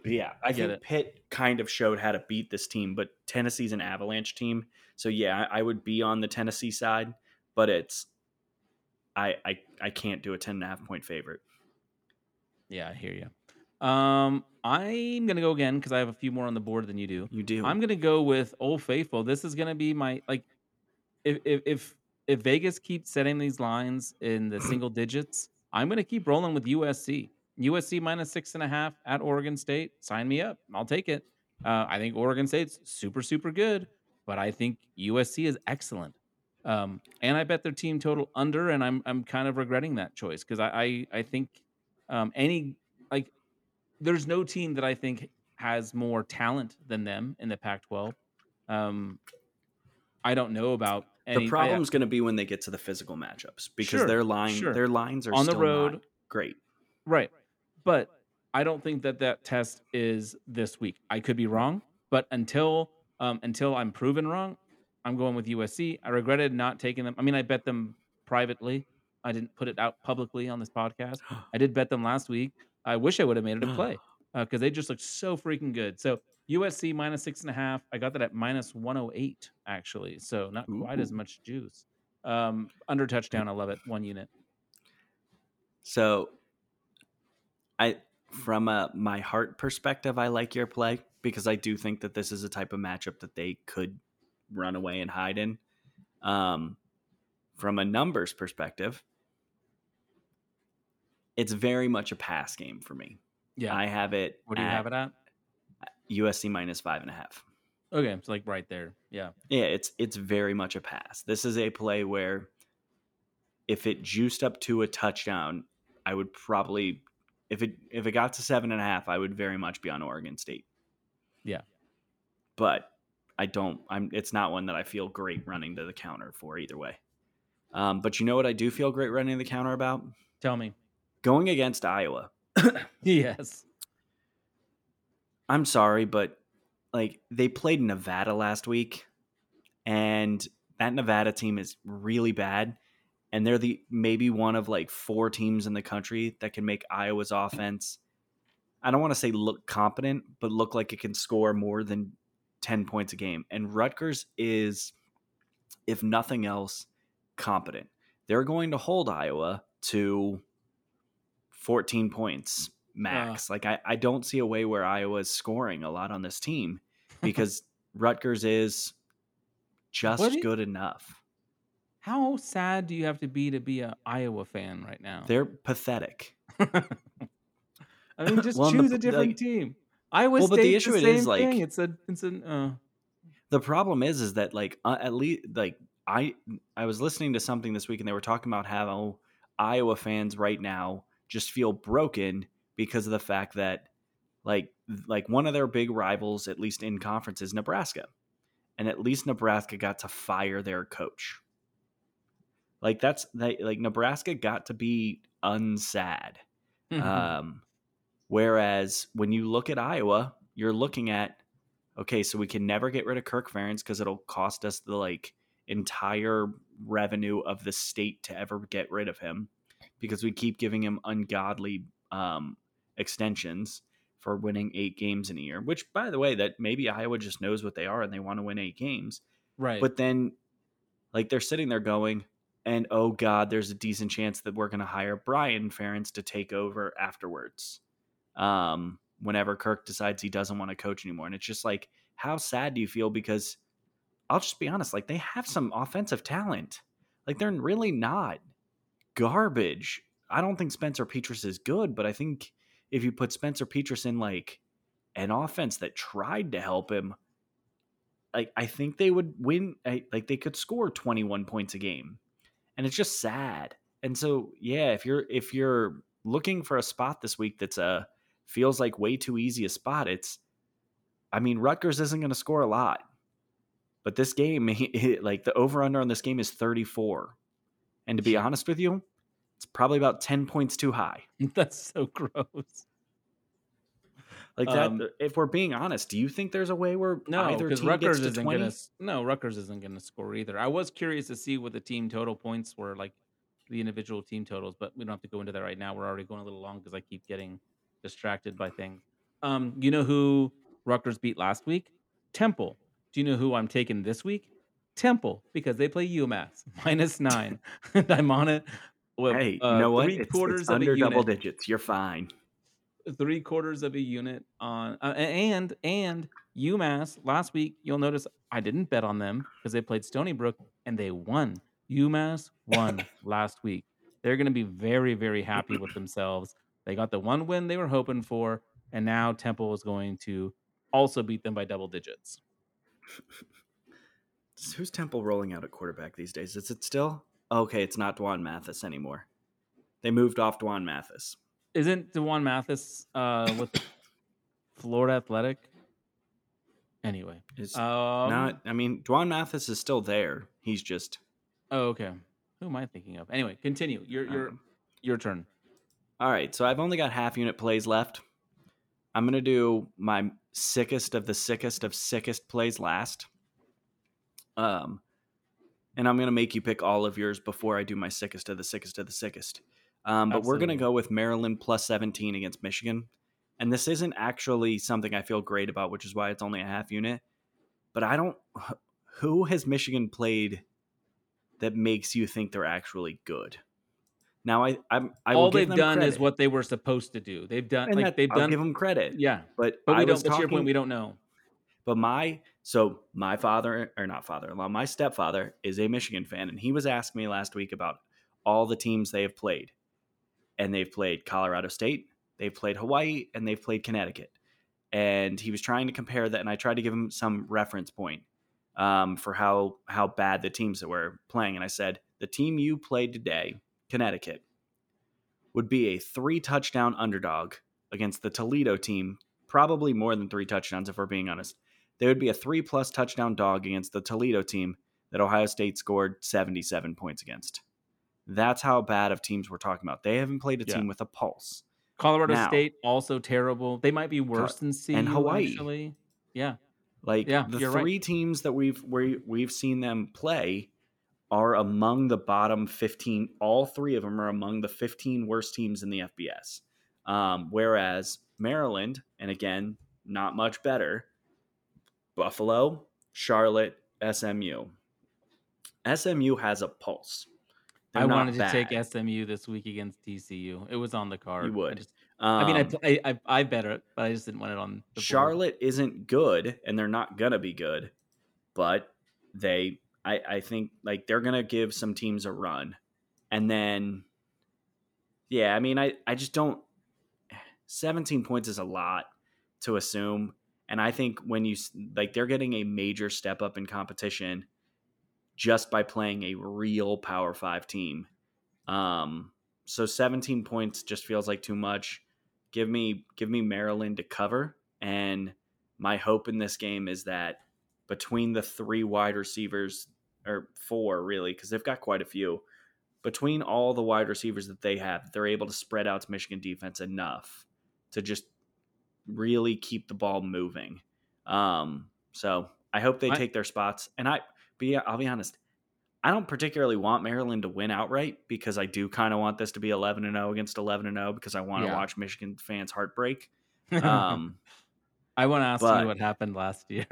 yeah, I, I think it. Pitt kind of showed how to beat this team, but Tennessee's an avalanche team. So yeah, I I would be on the Tennessee side, but it's I I, I can't do a 10 and a half point favorite. yeah, I hear you. Um, I'm gonna go again because I have a few more on the board than you do. You do. I'm gonna go with Old Faithful. This is gonna be my like if if if, if Vegas keeps setting these lines in the single digits, I'm gonna keep rolling with USC. USC minus six and a half at Oregon State. Sign me up. I'll take it. Uh, I think Oregon State's super super good, but I think USC is excellent. Um, and I bet their team total under, and I'm I'm kind of regretting that choice because I, I I think um, any like there's no team that I think has more talent than them in the Pac-12. Um, I don't know about the problem's going to be when they get to the physical matchups because Sure, their line sure. their lines are on the road, not great. right? But I don't think that that test is this week. I could be wrong, but until um, until I'm proven wrong, I'm going with USC. I regretted not taking them. I mean, I bet them privately. I didn't put it out publicly on this podcast. I did bet them last week. I wish I would have made it a play because they just look so freaking good. So USC minus six and a half. I got that at minus 108, actually. So not quite as much juice. Um, under touchdown, I love it. One unit. So, I from a my heart perspective, I like your play because I do think that this is a type of matchup that they could run away and hide in. Um, from a numbers perspective, it's very much a pass game for me. Yeah. I have it. what do you at have it at? USC minus five and a half. Okay, it's like right there. Yeah. Yeah, it's it's very much a pass. This is a play where if it juiced up to a touchdown, I would probably if it if it got to seven and a half, I would very much be on Oregon State. Yeah. But I don't I'm it's not one that I feel great running to the counter for either way. Um, but you know what I do feel great running the counter about? Tell me. Going against Iowa. Yes. I'm sorry, but like they played Nevada last week, and that Nevada team is really bad, and they're the maybe one of like four teams in the country that can make Iowa's offense. I don't want to say look competent, but look like it can score more than 10 points a game. And Rutgers is, if nothing else, competent. They're going to hold Iowa to 14 points max. like, I, I don't see a way where Iowa's scoring a lot on this team because Rutgers is just you- good enough. How sad do you have to be to be an Iowa fan right now? They're pathetic. I mean, just Well, and the choose a different like- team. Iowa Well, State, but the the issue it same is, like- thing. It's a, it's an, uh, the problem is is that like uh, at least like i i was listening to something this week and they were talking about how iowa fans right now just feel broken because of the fact that like like one of their big rivals at least in conference is nebraska. And at least nebraska got to fire their coach. Like that's they, like nebraska got to be unsad. Um, whereas when you look at Iowa, you're looking at okay, so we can never get rid of Kirk Ferentz because it'll cost us the like entire revenue of the state to ever get rid of him because we keep giving him ungodly um, extensions for winning eight games in a year. Which, by the way, that maybe Iowa just knows what they are and they want to win eight games. right. But then, like, they're sitting there going, and oh God, there's a decent chance that we're going to hire Brian Ferentz to take over afterwards. Um, whenever Kirk decides he doesn't want to coach anymore. And it's just like, how sad do you feel? Because I'll just be honest, like, they have some offensive talent. Like, they're really not garbage. I don't think Spencer Petras is good, but I think if you put Spencer Petras in, like, an offense that tried to help him, like I think they would win. I- Like they could score 21 points a game, and it's just sad. And so, yeah, if you're if you're looking for a spot this week that's a feels like way too easy a spot, it's. I mean, Rutgers isn't going to score a lot, but this game, like the over under on this game is 34, and to be honest with you, it's probably about 10 points too high. That's so gross. Like that. Um, if we're being honest, do you think there's a way where No, either because team Rutgers gets to isn't 20? gonna. No, Rutgers isn't gonna score either. I was curious to see what the team total points were, like the individual team totals, but we don't have to go into that right now. We're already going a little long because I keep getting distracted by things. Um, you know who Rutgers beat last week? Temple. Do you know who I'm taking this week? Temple, because they play UMass minus nine. and I'm on it. With, Hey, you uh, know what? Three It's, it's quarters of under double unit digits. You're fine. three quarters of a unit on uh, and and UMass last week. You'll notice I didn't bet on them because they played Stony Brook and they won. UMass won last week. They're going to be very very happy with themselves. They got the one win they were hoping for, and now Temple is going to also beat them by double digits. Who's Temple rolling out at quarterback these days? Is it still? Okay, it's not D'Wan Mathis anymore. They moved off D'Wan Mathis. Isn't D'Wan Mathis uh, with Florida Athletic? Anyway, It's um, not. I mean, D'Wan Mathis is still there. He's just. Oh, okay. Who am I thinking of? Anyway, continue. Your your um, your turn. all right, so I've only got half unit plays left. I'm gonna do my sickest of the sickest of sickest plays last. Um, and I'm gonna make you pick all of yours before I do my sickest of the sickest of the sickest. Um, but we're gonna go with Maryland plus 17 against Michigan. And this isn't actually something I feel great about, which is why it's only a half unit. But I don't. Who has Michigan played that makes you think they're actually good? Now I I'm, I will All give they've them done is what they were supposed to do. They've done and like that- they've I'll done. give them credit. yeah, but, but we I don't. But to your point, we don't know. But my so my father or not father-in-law, my stepfather is a Michigan fan, and he was asking me last week about all the teams they have played, and they've played Colorado State, they've played Hawaii, and they've played Connecticut, and he was trying to compare that, and I tried to give him some reference point um, for how how bad the teams that were playing, and I said the team you played today, Connecticut, would be a three touchdown underdog against the Toledo team, probably more than three touchdowns if we're being honest they would be a three plus touchdown dog against the Toledo team that Ohio State scored 77 points against. That's how bad of teams we're talking about. They haven't played a Yeah. team with a pulse. Colorado Now- State also terrible. They might be worse than CU. and Hawaii. Actually, yeah. Like Yeah, the you're right. three teams that we've we, we've seen them play are among the bottom 15. All three of them are among the 15 worst teams in the FBS. Um, whereas Maryland, and again, not much better. Buffalo, Charlotte, SMU. SMU has a pulse. They're I wanted to take. SMU this week against TCU. It was on the card. I would. just, I mean, I, Um, I I I bet it, but I just didn't want it on the board. Charlotte isn't good, and they're not gonna be good, but they, I, I think, like they're gonna give some teams a run, and then, yeah, I mean, I, I just don't. Seventeen points is a lot to assume, and I think when you like they're getting a major step up in competition just by playing a real Power Five team. Um, so 17 points just feels like too much. Give me give me Maryland to cover, and my hope in this game is that between the three wide receivers or four really, because they've got quite a few, between all the wide receivers that they have, they're able to spread out Michigan defense enough to just really keep the ball moving. Um, so I hope they I- take their spots, and I, but yeah, I'll be honest. I don't particularly want Maryland to win outright because I do kind of want this to be 11 and 0 against 11 and 0 because I want to Yeah. watch Michigan fans heartbreak. Um, I want to ask but- you what happened last year.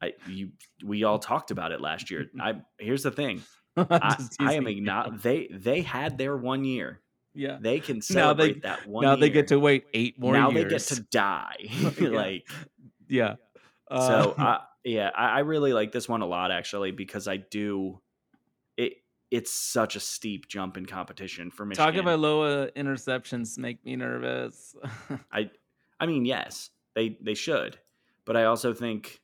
I you we all talked about it last year. I here's the thing. I'm I, am not they they had their one year. Yeah. They can Now celebrate they- that one now they get to wait eight more now years. they get to die. Like yeah. so Uh, I, yeah, I, I really like this one a lot actually because I do it it's such a steep jump in competition for Michigan. talking about Loa interceptions make me nervous. I I mean, yes, they they should, but I also think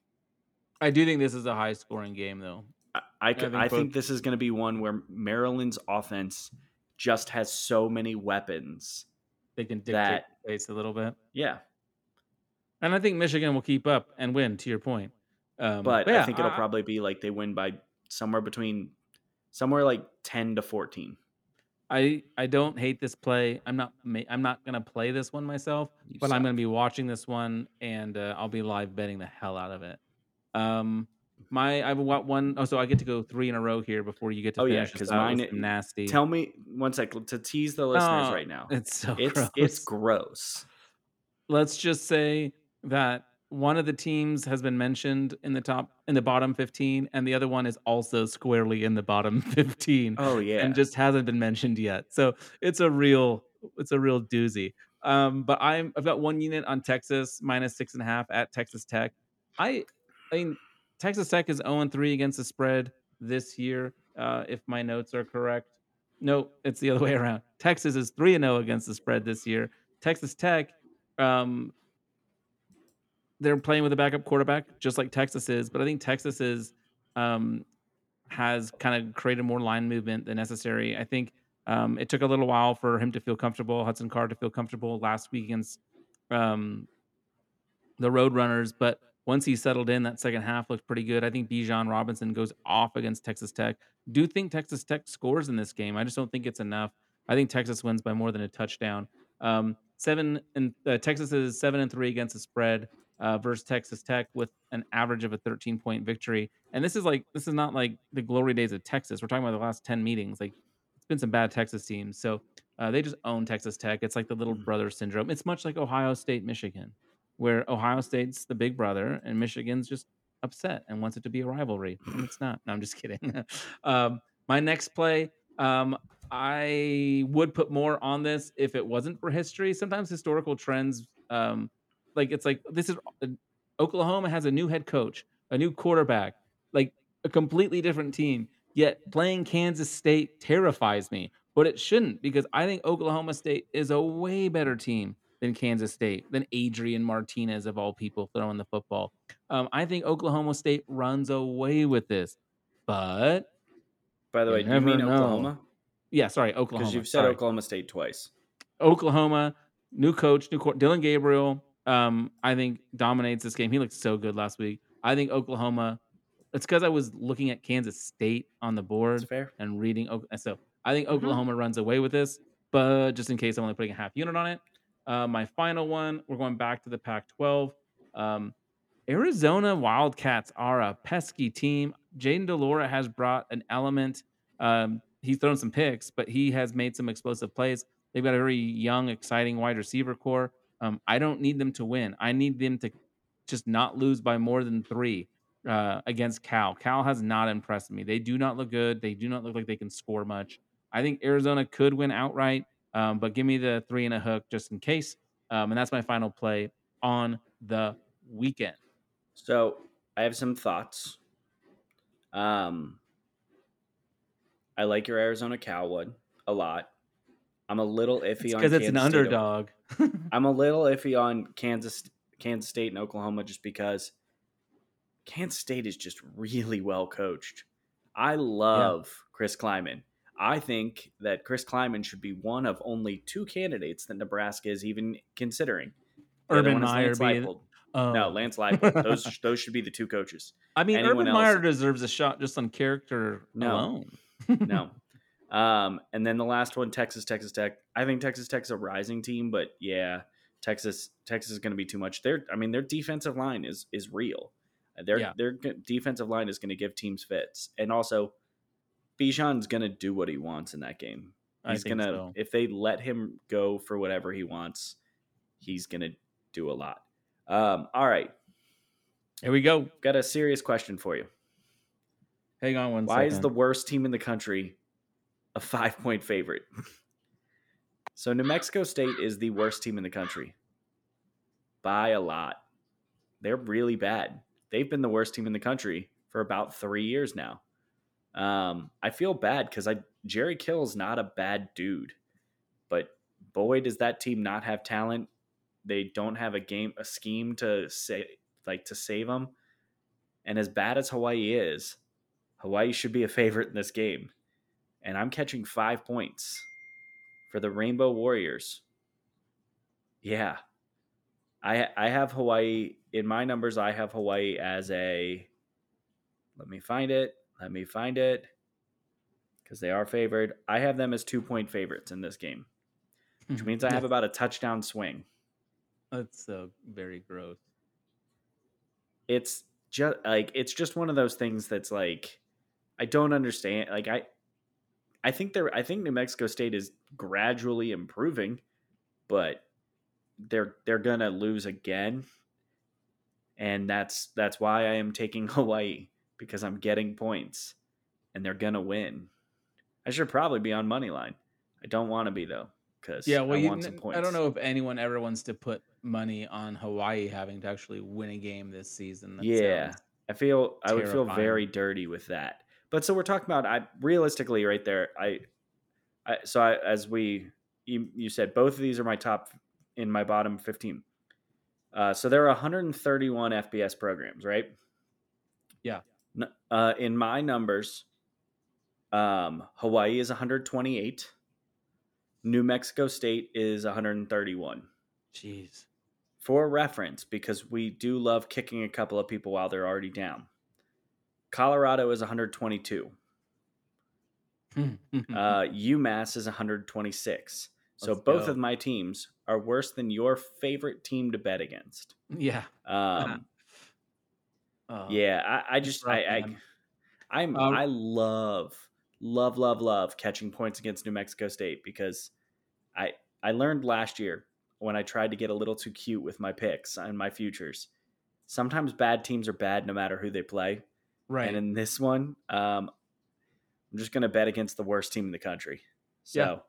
I do think this is a high scoring game though. I I, could- think I think this is going to be one where Maryland's offense just has so many weapons. They can dictate That- the pace a little bit. Yeah, And I think Michigan will keep up and win, to your point. Um, but yeah, I think it'll probably be like they win by somewhere between somewhere like 10 to 14. I I don't hate this play. I'm not I'm not gonna play this one myself, You but I'm gonna be watching this one and uh, I'll be live betting the hell out of it. Um, my I've got one oh so I get to go three in a row here before you get to Oh, yeah, finish this 'cause out with mine- some nasty. Tell me one sec to tease the listeners Oh, right now. It's so It's gross. it's gross. let's just say that one of the teams has been mentioned in the top in the bottom 15 and the other one is also squarely in the bottom 15 Oh yeah. and just hasn't been mentioned yet so it's a real it's a real doozy um but i'm i've got one unit on texas minus six and a half at texas tech i i mean texas tech is 0 and 3 against the spread this year uh if my notes are correct. No it's the other way around. Texas is 3 and 0 against the spread this year. Texas tech um they're playing with a backup quarterback just like texas is but i think texas is um has kind of created more line movement than necessary. I think um it took a little while for him to feel comfortable hudson Card to feel comfortable last week against um the road runners but once he settled in that second half looked pretty good i think bijan robinson goes off against texas tech do you think texas tech scores in this game i just don't think it's enough i think texas wins by more than a touchdown um seven and uh, texas is seven and three against the spread uh, versus Texas Tech with an average of a 13 point victory. And this is like this is not like the glory days of Texas. We're talking about the last 10 meetings. Like it's been some bad Texas teams. So uh, they just own Texas Tech. It's like the little Mhm. brother syndrome. It's much like Ohio State, Michigan, where Ohio State's the big brother and Michigan's just upset and wants it to be a rivalry. And it's not. No, I'm just kidding. um, my next play, um, I would put more on this if it wasn't for history. Sometimes historical trends, um, like it's like this is uh, Oklahoma has a new head coach, a new quarterback, like a completely different team. Yet playing Kansas State terrifies me, but it shouldn't because I think Oklahoma State is a way better team than Kansas State, than Adrian Martinez of all people throwing the football. Um, I think Oklahoma State runs away with this, but By the way, do you mean know. Oklahoma? yeah, sorry, Oklahoma. Because you've said sorry. Oklahoma State twice. Oklahoma, new coach, new court. Dillon Gabriel, um, I think dominates this game. He looked so good last week. I think Oklahoma. It's because I was looking at Kansas State on the board and reading. So I think Mhm. Oklahoma runs away with this. But just in case, I'm only putting a half unit on it. Uh, my final one, we're going back to the Pac-12. Um, Arizona Wildcats are a pesky team. Jayden de Laura has brought an element. Um, he's thrown some picks, but he has made some explosive plays. They've got a very young, exciting wide receiver core. Um, I don't need them to win. I need them to just not lose by more than three uh, against Cal. Cal has not impressed me. They do not look good. They do not look like they can score much. I think Arizona could win outright, um, but give me the three and a hook just in case. Um, and that's my final play on the weekend. So I have some thoughts. Um, I like your Arizona Cowwood a lot. I'm a little iffy on because it's an State- underdog. I'm a little iffy on Kansas Kansas State and Oklahoma just because Kansas State is just really well coached. I love Chris Klieman. I think that Chris Klieman should be one of only two candidates that Nebraska is even considering. The Urban Meyer being-. Um, No, Lance Leipold. Those those should be the two coaches. I mean, anyone Urban Meyer deserves a shot just on character No. alone. No. Um, and then the last one, Texas, Texas Tech. I think Texas Tech's a rising team, but yeah, Texas, Texas is going to be too much. Their, I mean, their defensive line is is real. Their Yeah. their defensive line is going to give teams fits, and also, Bijan's going to do what he wants in that game. I He's think gonna so. if they let him go for whatever he wants, he's gonna do a lot. Um, all right, Here we go. got a serious question for you. Hang on one Why is the worst team in the country a five point favorite? so New Mexico State is the worst team in the country by a lot. They're really bad. They've been the worst team in the country for about three years now. Um, I feel bad because I Jerry Kill's not a bad dude, but boy, does that team not have talent. They don't have a game, a scheme to say like to save them. And as bad as Hawaii is, Hawaii should be a favorite in this game. And I'm catching five points for the Rainbow Warriors. Yeah. I I have Hawaii in my numbers, I have Hawaii as a let me find it. Let me find it. Because they are favored. I have them as two point favorites in this game, which hmm. means I have about a touchdown swing. That's so very gross. it's just like it's just one of those things that's like I don't understand. Like I I think they're I think New Mexico State is gradually improving, but they're they're gonna lose again. And that's that's why I am taking Hawaii because I'm getting points and they're gonna win. I should probably be on money line. I don't want to be though, because Yeah, well, I you, want some points. I don't know if anyone ever wants to put money on Hawaii having to actually win a game this season. That Yeah. I feel I would feel very dirty with that. But so we're talking about I realistically right there. I, I so I, as we you, you said both of these are my top in my bottom fifteen. Uh, so there are 131 FBS programs, right? Yeah. Uh, in my numbers, um, Hawaii is 128. New Mexico State is 131 Jeez. for reference, because we do love kicking a couple of people while they're already down. Colorado is 122. Uh, UMass is 126. So Let's both go. of my teams are worse than your favorite team to bet against. yeah. Um, Oh, yeah, I, I just I, I I'm Um, I love love love love catching points against New Mexico State because I I learned last year when I tried to get a little too cute with my picks and my futures. Sometimes bad teams are bad no matter who they play. Right. And in this one, um, I'm just going to bet against the worst team in the country. So,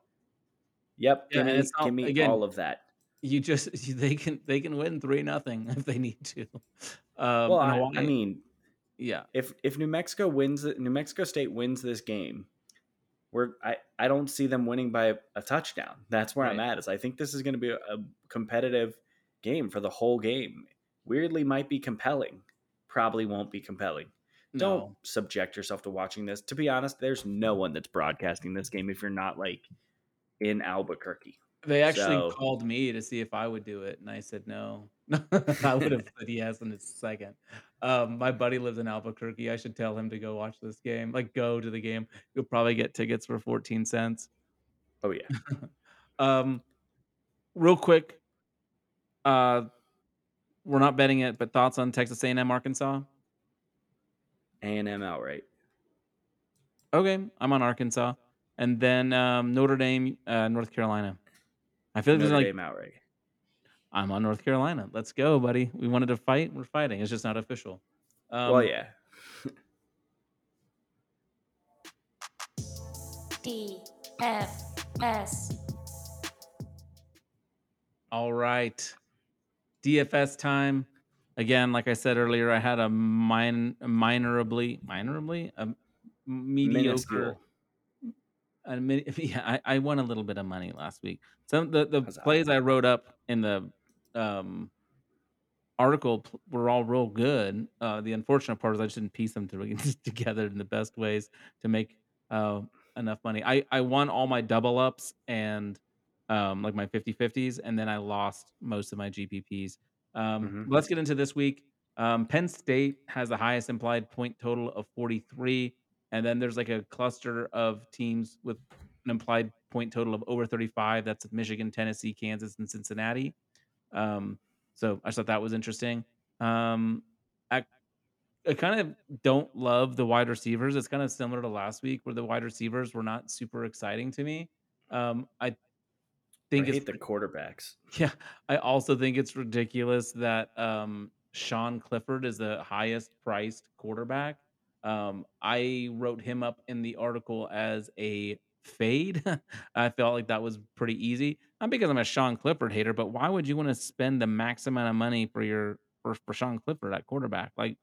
yep, Yeah, give me, give me again, all of that. You just they can they can win three nothing if they need to. Um, well, I, I mean, yeah, if if New Mexico wins, New Mexico State wins this game, we're I I don't see them winning by a, touchdown. That's where I'm at. Is I think this is going to be a, a competitive game for the whole game. Weirdly, might be compelling. Probably won't be compelling. Don't subject yourself to watching this. To be honest, there's no one that's broadcasting this game if you're not like in Albuquerque. They actually So- called me to see if I would do it, and I said no. I would have said yes in a second. Um, my buddy lives in Albuquerque. I should tell him to go watch this game. Like, go to the game. You'll probably get tickets for fourteen cents. Oh yeah. Um, real quick, uh, we're not betting it, but thoughts on Texas A&M Arkansas? A&M outright. Okay, I'm on Arkansas, and then um, Notre Dame, uh, North Carolina. I feel like there's Notre like Dame outright. I'm on North Carolina. Let's go, buddy. We wanted to fight. We're fighting. It's just not official. Um, well, yeah. D F S. All right. DFS time. Again, like I said earlier, I had a min minorably minorably a mediocre Minuscule. A min- yeah, I, I won a little bit of money last week. Some the, the Huzzah. plays I wrote up in the um article were all real good. Uh, the unfortunate part is I just didn't piece them together in the best ways to make uh, enough money. I, I won all my double ups and um, like my 50 50s, and then I lost most of my GPPs. Um, Mhm. Let's get into this week. Um, Penn State has the highest implied point total of 43. And then there's like a cluster of teams with an implied point total of over 35. That's Michigan, Tennessee, Kansas, and Cincinnati. Um, so I just thought that was interesting. Um, I, I kind of don't love the wide receivers. It's kind of similar to last week where the wide receivers were not super exciting to me. Um, I I think hate it's the quarterbacks. yeah, I also think it's ridiculous that um, Sean Clifford is the highest priced quarterback. Um, I wrote him up in the article as a fade. I felt like that was pretty easy. Not because I'm a Sean Clifford hater, but why would you want to spend the max amount of money for your for, for Sean Clifford at quarterback? Like,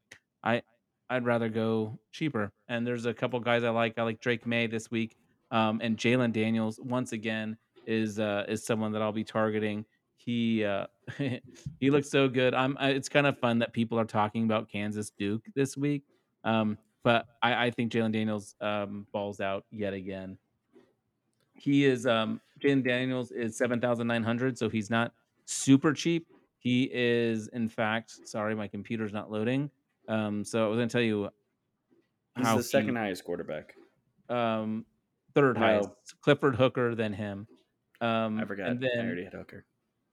I I'd rather go cheaper. And there's a couple guys I like. I like Drake Maye this week, um, and Jayden Daniels once again is uh, is someone that I'll be targeting. He uh, he looks so good. I'm. It's kind of fun that people are talking about Kansas Duke this week. Um, but I, I think Jayden Daniels um, balls out yet again. He is um, Jayden Daniels is seven thousand nine hundred, so he's not super cheap. He is, in fact, sorry, my computer's not loading. Um, so I was going to tell you He's the second he- highest quarterback. um, third No. highest. Clifford Hooker, then him. Um, I forgot. And I already had Hooker.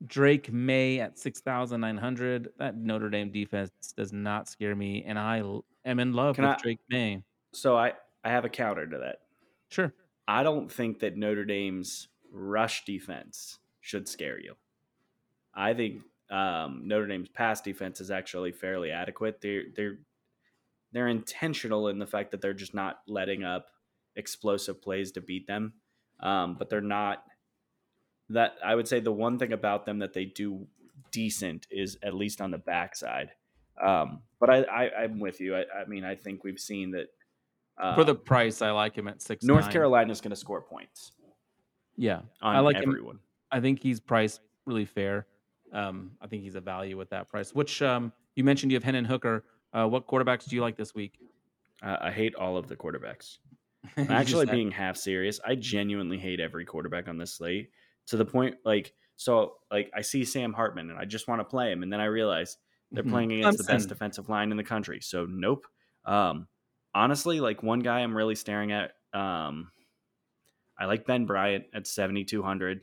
Drake Maye at 6,900. That Notre Dame defense does not scare me. And I am in love Can with I- Drake Maye. So I I have a counter to that. Sure. I don't think that Notre Dame's rush defense should scare you. I think um, Notre Dame's pass defense is actually fairly adequate. They're they're they're intentional in the fact that they're just not letting up explosive plays to beat them, um, but they're not. That I would say the one thing about them that they do decent is at least on the backside. Um, but I, I I'm with you. I, I mean I think we've seen that For the price, I like him at six. North Carolina is going to score points Yeah. on I like him. everyone. I think he's priced really fair. Um, I think he's a value at that price. Which um, you mentioned you have Hendon Hooker. Uh, what quarterbacks do you like this week? Uh, I hate all of the quarterbacks. I'm actually being half serious. I genuinely hate every quarterback on this slate to the point like so like I see Sam Hartman and I just want to play him and then I realize they're Mhm. playing against the best defensive line in the country. So nope. Um honestly like one guy I'm really staring at um I like Ben Bryant at 7200.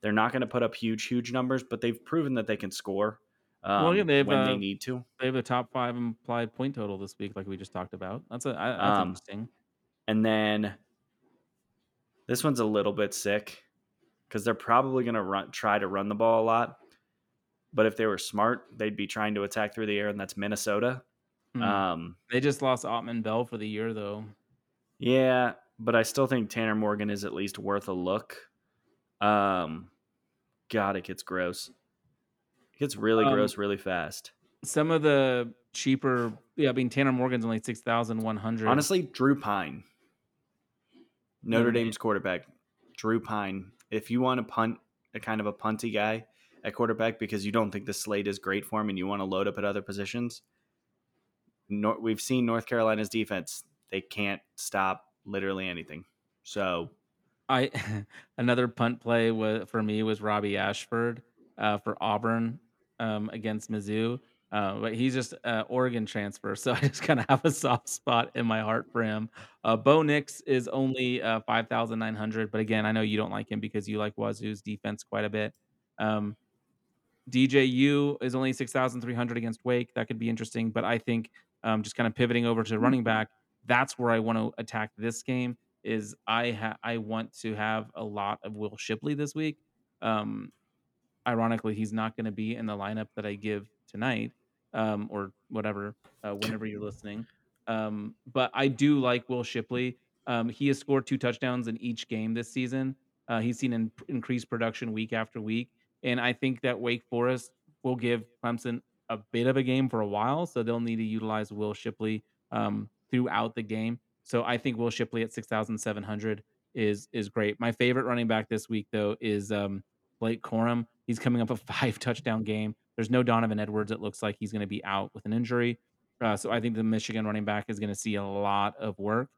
They're not going to put up huge huge numbers, but they've proven that they can score um, Well, yeah, they've, when uh, they need to. They have the top five implied point total this week, like we just talked about. That's a I, that's Um, interesting. And then this one's a little bit sick because they're probably going to run try to run the ball a lot. But if they were smart, they'd be trying to attack through the air, and that's Minnesota. Hmm. Um, they just lost Autman-Bell for the year, though. yeah, but I still think Tanner Morgan is at least worth a look. Um, God, it gets gross. It gets really Um, gross really fast. Some of the cheaper, yeah, I mean Tanner Morgan's only six thousand one hundred. Honestly, Drew Pyne, Notre Dame. Dame's quarterback, Drew Pyne. If you want to punt a kind of a punty guy at quarterback because you don't think the slate is great for him and you want to load up at other positions, Nor- we've seen North Carolina's defense; they can't stop literally anything. So I another punt play was for me was Robbie Ashford uh, for Auburn um, against Mizzou. Uh, but he's just uh, Oregon transfer, so I just kind of have a soft spot in my heart for him. Uh, Bo Nix is only uh, five thousand nine hundred, but again, I know you don't like him because you like Wazoo's defense quite a bit. Um, DJU is only six thousand three hundred against Wake. That could be interesting, but I think um, just kind of pivoting over to running back, that's where I want to attack this game. Is I ha- I want to have a lot of Will Shipley this week. Um, ironically, he's not going to be in the lineup that I give tonight, um, or whatever, uh, whenever you're listening. Um, but I do like Will Shipley. Um, he has scored two touchdowns in each game this season. Uh, he's seen in, increased production week after week, and I think that Wake Forest will give Clemson a bit of a game for a while, so they'll need to utilize Will Shipley um, throughout the game. So I think Will Shipley at six thousand seven hundred is is great. My favorite running back this week though is um, Blake Corum. He's coming up a five touchdown game. There's no Donovan Edwards. It looks like he's going to be out with an injury. Uh, so I think the Michigan running back is going to see a lot of work.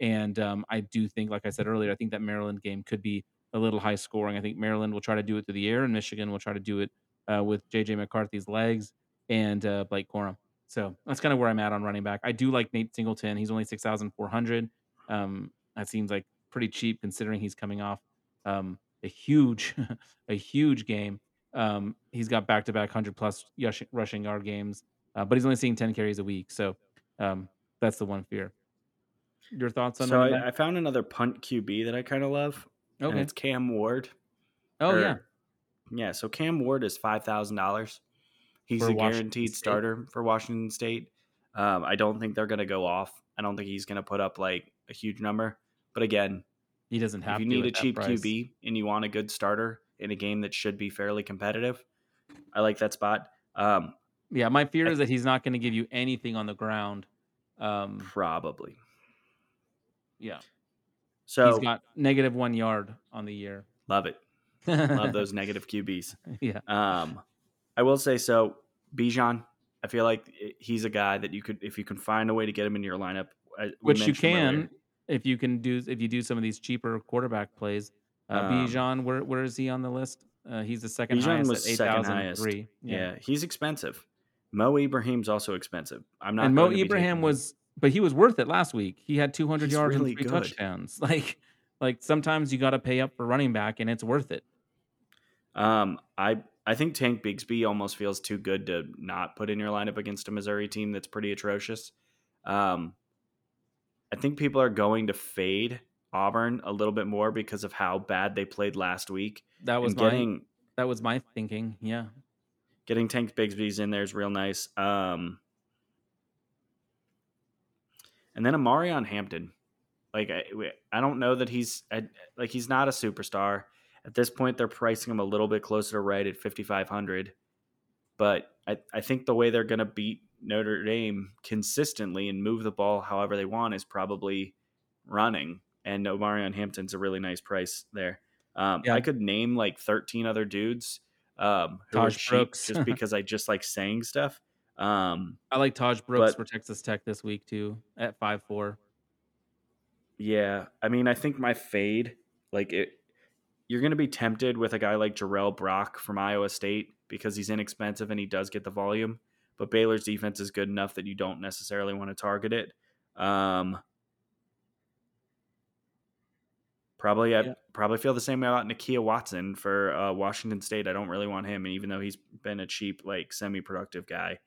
And um, I do think, like I said earlier, I think that Maryland game could be a little high scoring. I think Maryland will try to do it through the air, and Michigan will try to do it uh, with JJ McCarthy's legs and uh, Blake Corum. So that's kind of where I'm at on running back. I do like Nate Singleton. He's only six thousand four hundred. Um, that seems like pretty cheap considering he's coming off um, a huge, a huge game. Um, he's got back to back hundred plus rushing yard games, uh, but he's only seeing ten carries a week. So um, that's the one fear. Your thoughts on? So I, I, found another punt QB that I kind of love. Okay, it's Cam Ward. Oh or, yeah, yeah. So Cam Ward is five thousand dollars. He's for a guaranteed starter for Washington State. Um, I don't think they're going to go off. I don't think he's going to put up like a huge number. But again, he doesn't have. If you need a cheap QB and you want a good starter in a game that should be fairly competitive, I like that spot. Um, yeah, my fear I, is that he's not going to give you anything on the ground. Um, probably. Yeah. So he's got negative one yard on the year. Love it. love those negative QBs. Yeah. Um, I will say so. Bijan, I feel like he's a guy that you could, if you can find a way to get him in your lineup, which you can, earlier. if you can do, if you do some of these cheaper quarterback plays. Uh, um, Bijan, where where is he on the list? Uh, he's the second Bijan highest was at eight thousand three. Yeah. yeah, he's expensive. Mo Ibrahim's also expensive. I'm not. And Mo Ibrahim was, but he was worth it last week. He had 200 yards really and three good. touchdowns. Like, like sometimes you got to pay up for running back, and it's worth it. Um, I I think Tank Bigsby almost feels too good to not put in your lineup against a Missouri team that's pretty atrocious. Um, I think people are going to fade Auburn a little bit more because of how bad they played last week. That was getting my, that was my thinking. Yeah, getting Tank Bigsby's in there is real nice. Um, and then Omarion Hampton, like I, I don't know that he's like he's not a superstar. At this point, they're pricing him a little bit closer to right at 5,500. But I, I think the way they're going to beat Notre Dame consistently and move the ball however they want is probably running. And Omarion Hampton's a really nice price there. Um, yeah. I could name like 13 other dudes um, who are Brooks. just because I just like saying stuff. Um, I like Tahj Brooks but, for Texas Tech this week too at five four. Yeah, I mean, I think my fade, like it, you're going to be tempted with a guy like Jirehl Brock from Iowa State because he's inexpensive and he does get the volume. But Baylor's defense is good enough that you don't necessarily want to target it. Um, probably, I probably feel the same way about Nakia Watson for uh, Washington State. I don't really want him, and even though he's been a cheap, like semi-productive guy.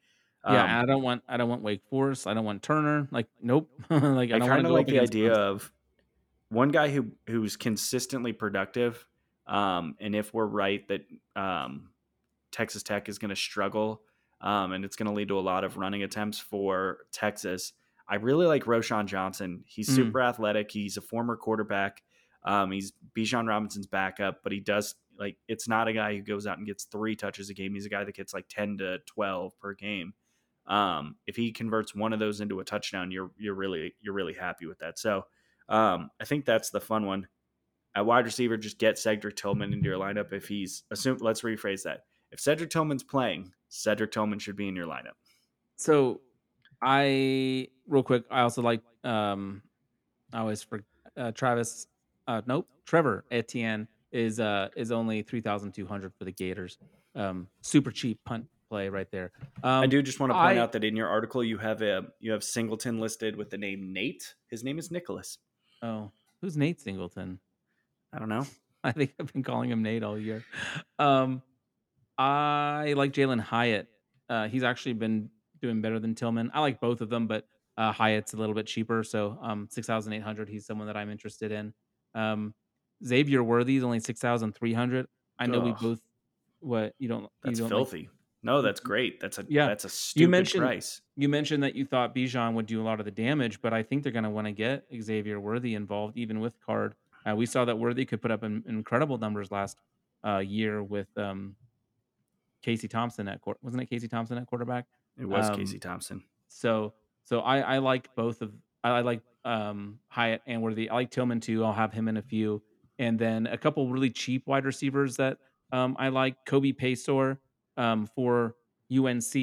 Um, yeah, I don't want I don't want Wake Forest. I don't want Turner. Like, nope. like I, I kind of like the idea of one guy who who's consistently productive um, and if we're right that um, Texas Tech is going to struggle um, and it's going to lead to a lot of running attempts for Texas, I really like Roschon Johnson. He's mm. super athletic. He's a former quarterback. Um, he's Bijan Robinson's backup, but he does like it's not a guy who goes out and gets three touches a game. He's a guy that gets like ten to twelve per game. Um, if he converts one of those into a touchdown, you're you're really you're really happy with that. So um, I think that's the fun one. At wide receiver, just get Cedric Tillman into your lineup. If he's assume, let's rephrase that. If Cedric Tillman's playing, Cedric Tillman should be in your lineup. So, I real quick, I also like um, I always for uh, Travis. Uh, nope, Trevor Etienne is uh is only three thousand two hundred for the Gators. Um, super cheap punt play right there. Um, I do just want to point I, out that in your article you have a you have Singleton listed with the name Nate. His name is Nicholas. Oh, who's Nate Singleton? I don't know. I think I've been calling him Nate all year. Um, I like Jalin Hyatt. Uh, he's actually been doing better than Tillman. I like both of them, but uh, Hyatt's a little bit cheaper. So um, 6,800, he's someone that I'm interested in. Um, Xavier Worthy is only 6,300. I know we both what you don't. That's you don't like- filthy. No, that's great. That's a Yeah. That's a stupid mentioned- price. you mentioned that you thought Bijan would do a lot of the damage, but I think they're going to want to get Xavier Worthy involved, even with Card. Uh, we saw that Worthy could put up in, incredible numbers last uh, year with um, Casey Thompson at court. Wasn't it Casey Thompson at quarterback? It was Um, Casey Thompson. So so I, I like both of I, I like um Hyatt and Worthy. I like Tillman too. I'll have him in a few. And then a couple really cheap wide receivers that um I like Kobe Paysour um for UNC.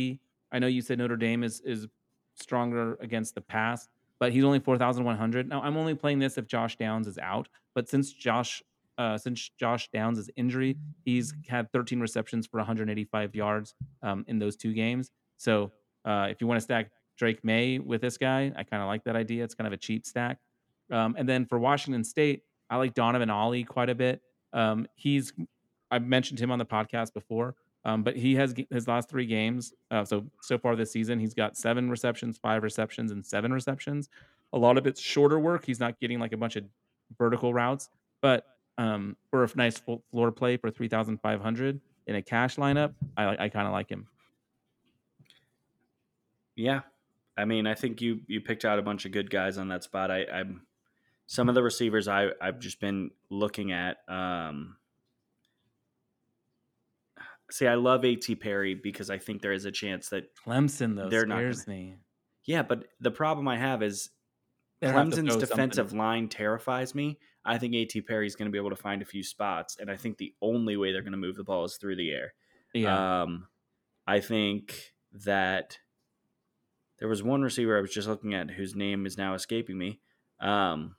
I know you said Notre Dame is is stronger against the pass, but he's only 4,100. Now I'm only playing this if Josh Downs is out, but since Josh uh, since Josh Downs' injury, he's had 13 receptions for 185 yards um, in those two games. So uh, if you want to stack Drake Maye with this guy, I kind of like that idea. It's kind of a cheap stack. Um, and then for Washington State, I like Donovan Ollie quite a bit. Um, he's I've mentioned him on the podcast before, um, but he has his last three games. Uh, so so far this season, he's got seven receptions, five receptions, and seven receptions. A lot of it's shorter work. He's not getting like a bunch of vertical routes, but um, for a nice floor play for three thousand five hundred in a cash lineup, I I kind of like him. Yeah, I mean, I think you you picked out a bunch of good guys on that spot. I, I'm some of the receivers I I've just been looking at. Um, see, I love A.T. Perry because I think there is a chance that Clemson though They're not scares gonna- me. yeah, but the problem I have is They'll have Clemson's throw defensive something. line terrifies me. I think A.T. Perry is going to be able to find a few spots, and I think the only way they're going to move the ball is through the air. Yeah, Um, I think that there was one receiver I was just looking at whose name is now escaping me. Um,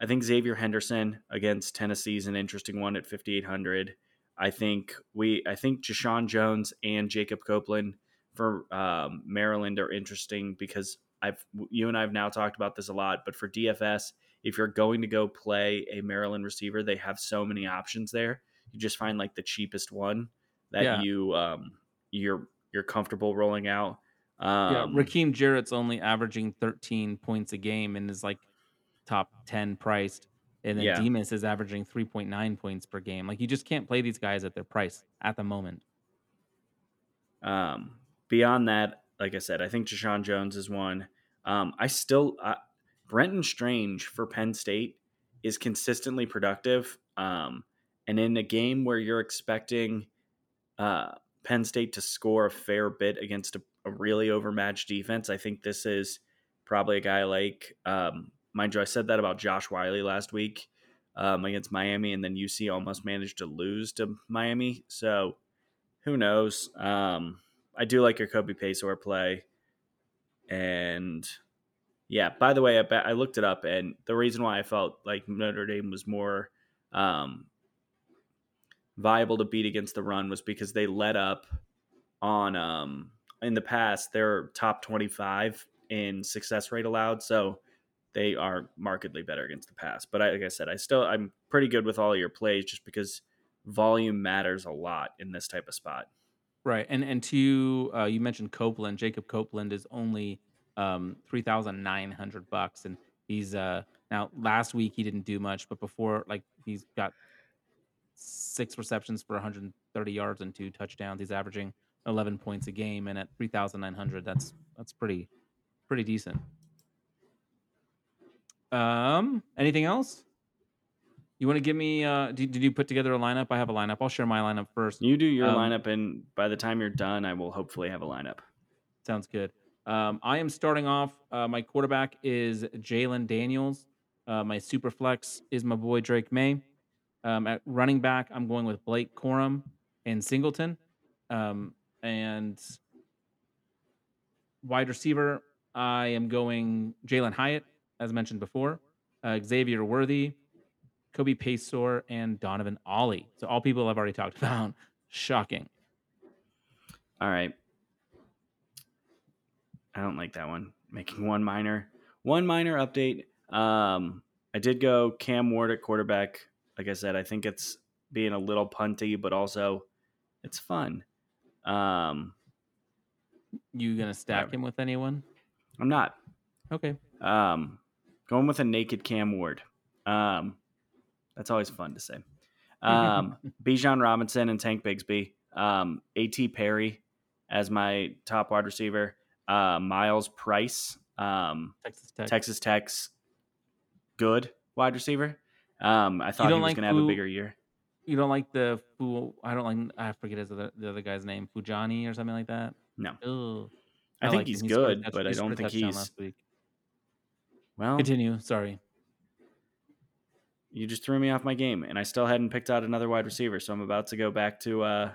I think Xavier Henderson against Tennessee is an interesting one at 5,800. I think we, I think Jeshaun Jones and Jacob Copeland for um, Maryland are interesting because I've, you and I have now talked about this a lot, but for DFS, if you're going to go play a Maryland receiver, they have so many options there. You just find like the cheapest one that Yeah. you um you're you're comfortable rolling out. Um, yeah. Rakim Jarrett's only averaging 13 points a game and is like top 10 priced. And then Yeah. Demus is averaging 3.9 points per game. Like you just can't play these guys at their price at the moment. Um, beyond that, like I said, I think Jeshaun Jones is one. Um, I still uh, Brenton Strange for Penn State is consistently productive. Um, and in a game where you're expecting uh, Penn State to score a fair bit against a, a really overmatched defense, I think this is probably a guy like. Um, mind you, I said that about Josh Whyle last week um, against Miami, and then UC almost managed to lose to Miami. So who knows? Um, I do like your Kobe Paysour play, and yeah. By the way, I, I looked it up, and the reason why I felt like Notre Dame was more um, viable to beat against the run was because they let up on um, in the past. They're top twenty five in success rate allowed, so they are markedly better against the pass. But I, like I said, I still I'm pretty good with all your plays just because volume matters a lot in this type of spot. Right. And and to uh, you mentioned Copeland. Jacob Copeland is only um, three thousand nine hundred bucks, and he's uh now last week he didn't do much, but before like he's got six receptions for 130 yards and two touchdowns. He's averaging 11 points a game, and at 3,900, that's that's pretty pretty decent. Um, anything else? You want to give me? Uh, did, did you put together a lineup? I have a lineup. I'll share my lineup first. You do your Um, lineup, and by the time you're done, I will hopefully have a lineup. Sounds good. Um, I am starting off. Uh, my quarterback is Jayden Daniels. Uh, my super flex is my boy Drake Maye. Um, at running back, I'm going with Blake Corum and Singleton. Um, and wide receiver, I am going Jalin Hyatt, as mentioned before, uh, Xavier Worthy, Kobe Paysour, and Donovan Ollie. So all people I've already talked about. Shocking. All right. I don't like that one. Making one minor, one minor update. Um, I did go Cam Ward at quarterback. Like I said, I think it's being a little punty, but also it's fun. Um, You gonna stack Whatever. him with anyone? I'm not. Okay. Um, going with a naked Cam Ward. Um, that's always fun to say. Um, Bijan Robinson and Tank Bigsby. Um, A.T. Perry as my top wide receiver. Uh, Myles Price, um, Texas Tech. Texas Tech's good wide receiver. Um, I thought he was like going to have a bigger year. You don't like the Fu? I don't like. I forget his other, the other guy's name. Fujani or something like that. No. Ugh. I think like he's He good, but I don't think he's last week. Well. Continue. Sorry. You just threw me off my game, and I still hadn't picked out another wide receiver, so I'm about to go back to uh,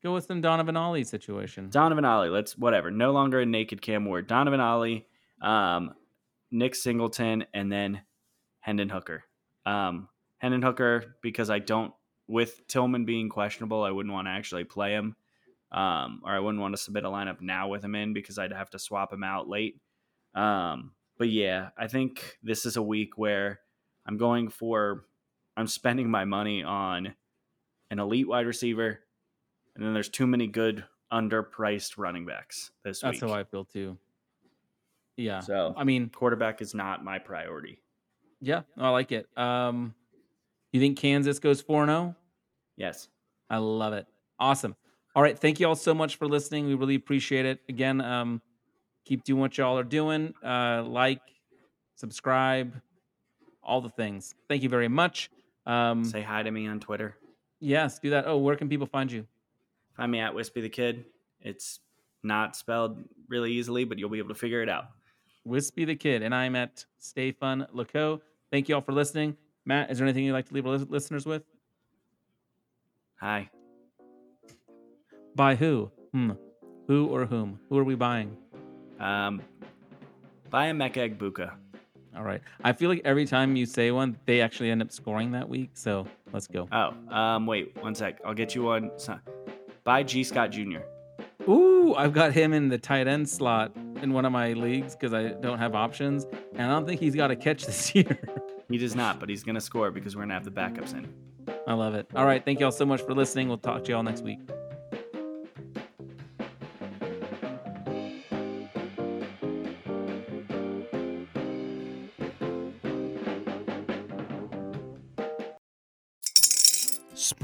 Let's go with some Donovan Ollie situation. Donovan Ollie. Let's whatever. No longer a naked Cam Ward. Donovan Ollie, um, Nick Singleton, and then Hendon Hooker. Um, Hendon Hooker because I don't with Tillman being questionable, I wouldn't want to actually play him, um, or I wouldn't want to submit a lineup now with him in because I'd have to swap him out late. Um, but yeah, I think this is a week where I'm going for I'm spending my money on an elite wide receiver, and then there's too many good underpriced running backs this That's week. how I feel too. Yeah. So I mean, quarterback is not my priority. yeah, I like it. Um, you think Kansas goes four zero? Yes. I love it. Awesome. All right. Thank you all so much for listening. We really appreciate it. Again, um, keep doing what y'all are doing. Uh, like, subscribe, all the things. Thank you very much. Um, Say hi to me on Twitter. yes, do that. Oh, where can people find you? Find me at Wispy the Kid. It's not spelled really easily, but you'll be able to figure it out. Wispy the Kid, and I'm at Stay Fun Laco. Thank you all for listening. Matt, is there anything you'd like to leave our listeners with? Hi. By who? Hmm. Who or whom? Who are we buying? Um, buy Emeka Egbuka. All right. I feel like every time you say one, they actually end up scoring that week. So let's go. Oh, um, wait one sec. I'll get you one. Buy G Scott Jr. Ooh, I've got him in the tight end slot in one of my leagues because I don't have options, and I don't think he's got a catch this year. He does not, but he's gonna score because we're gonna have the backups in. I love it. All right, thank you all so much for listening. We'll talk to you all next week.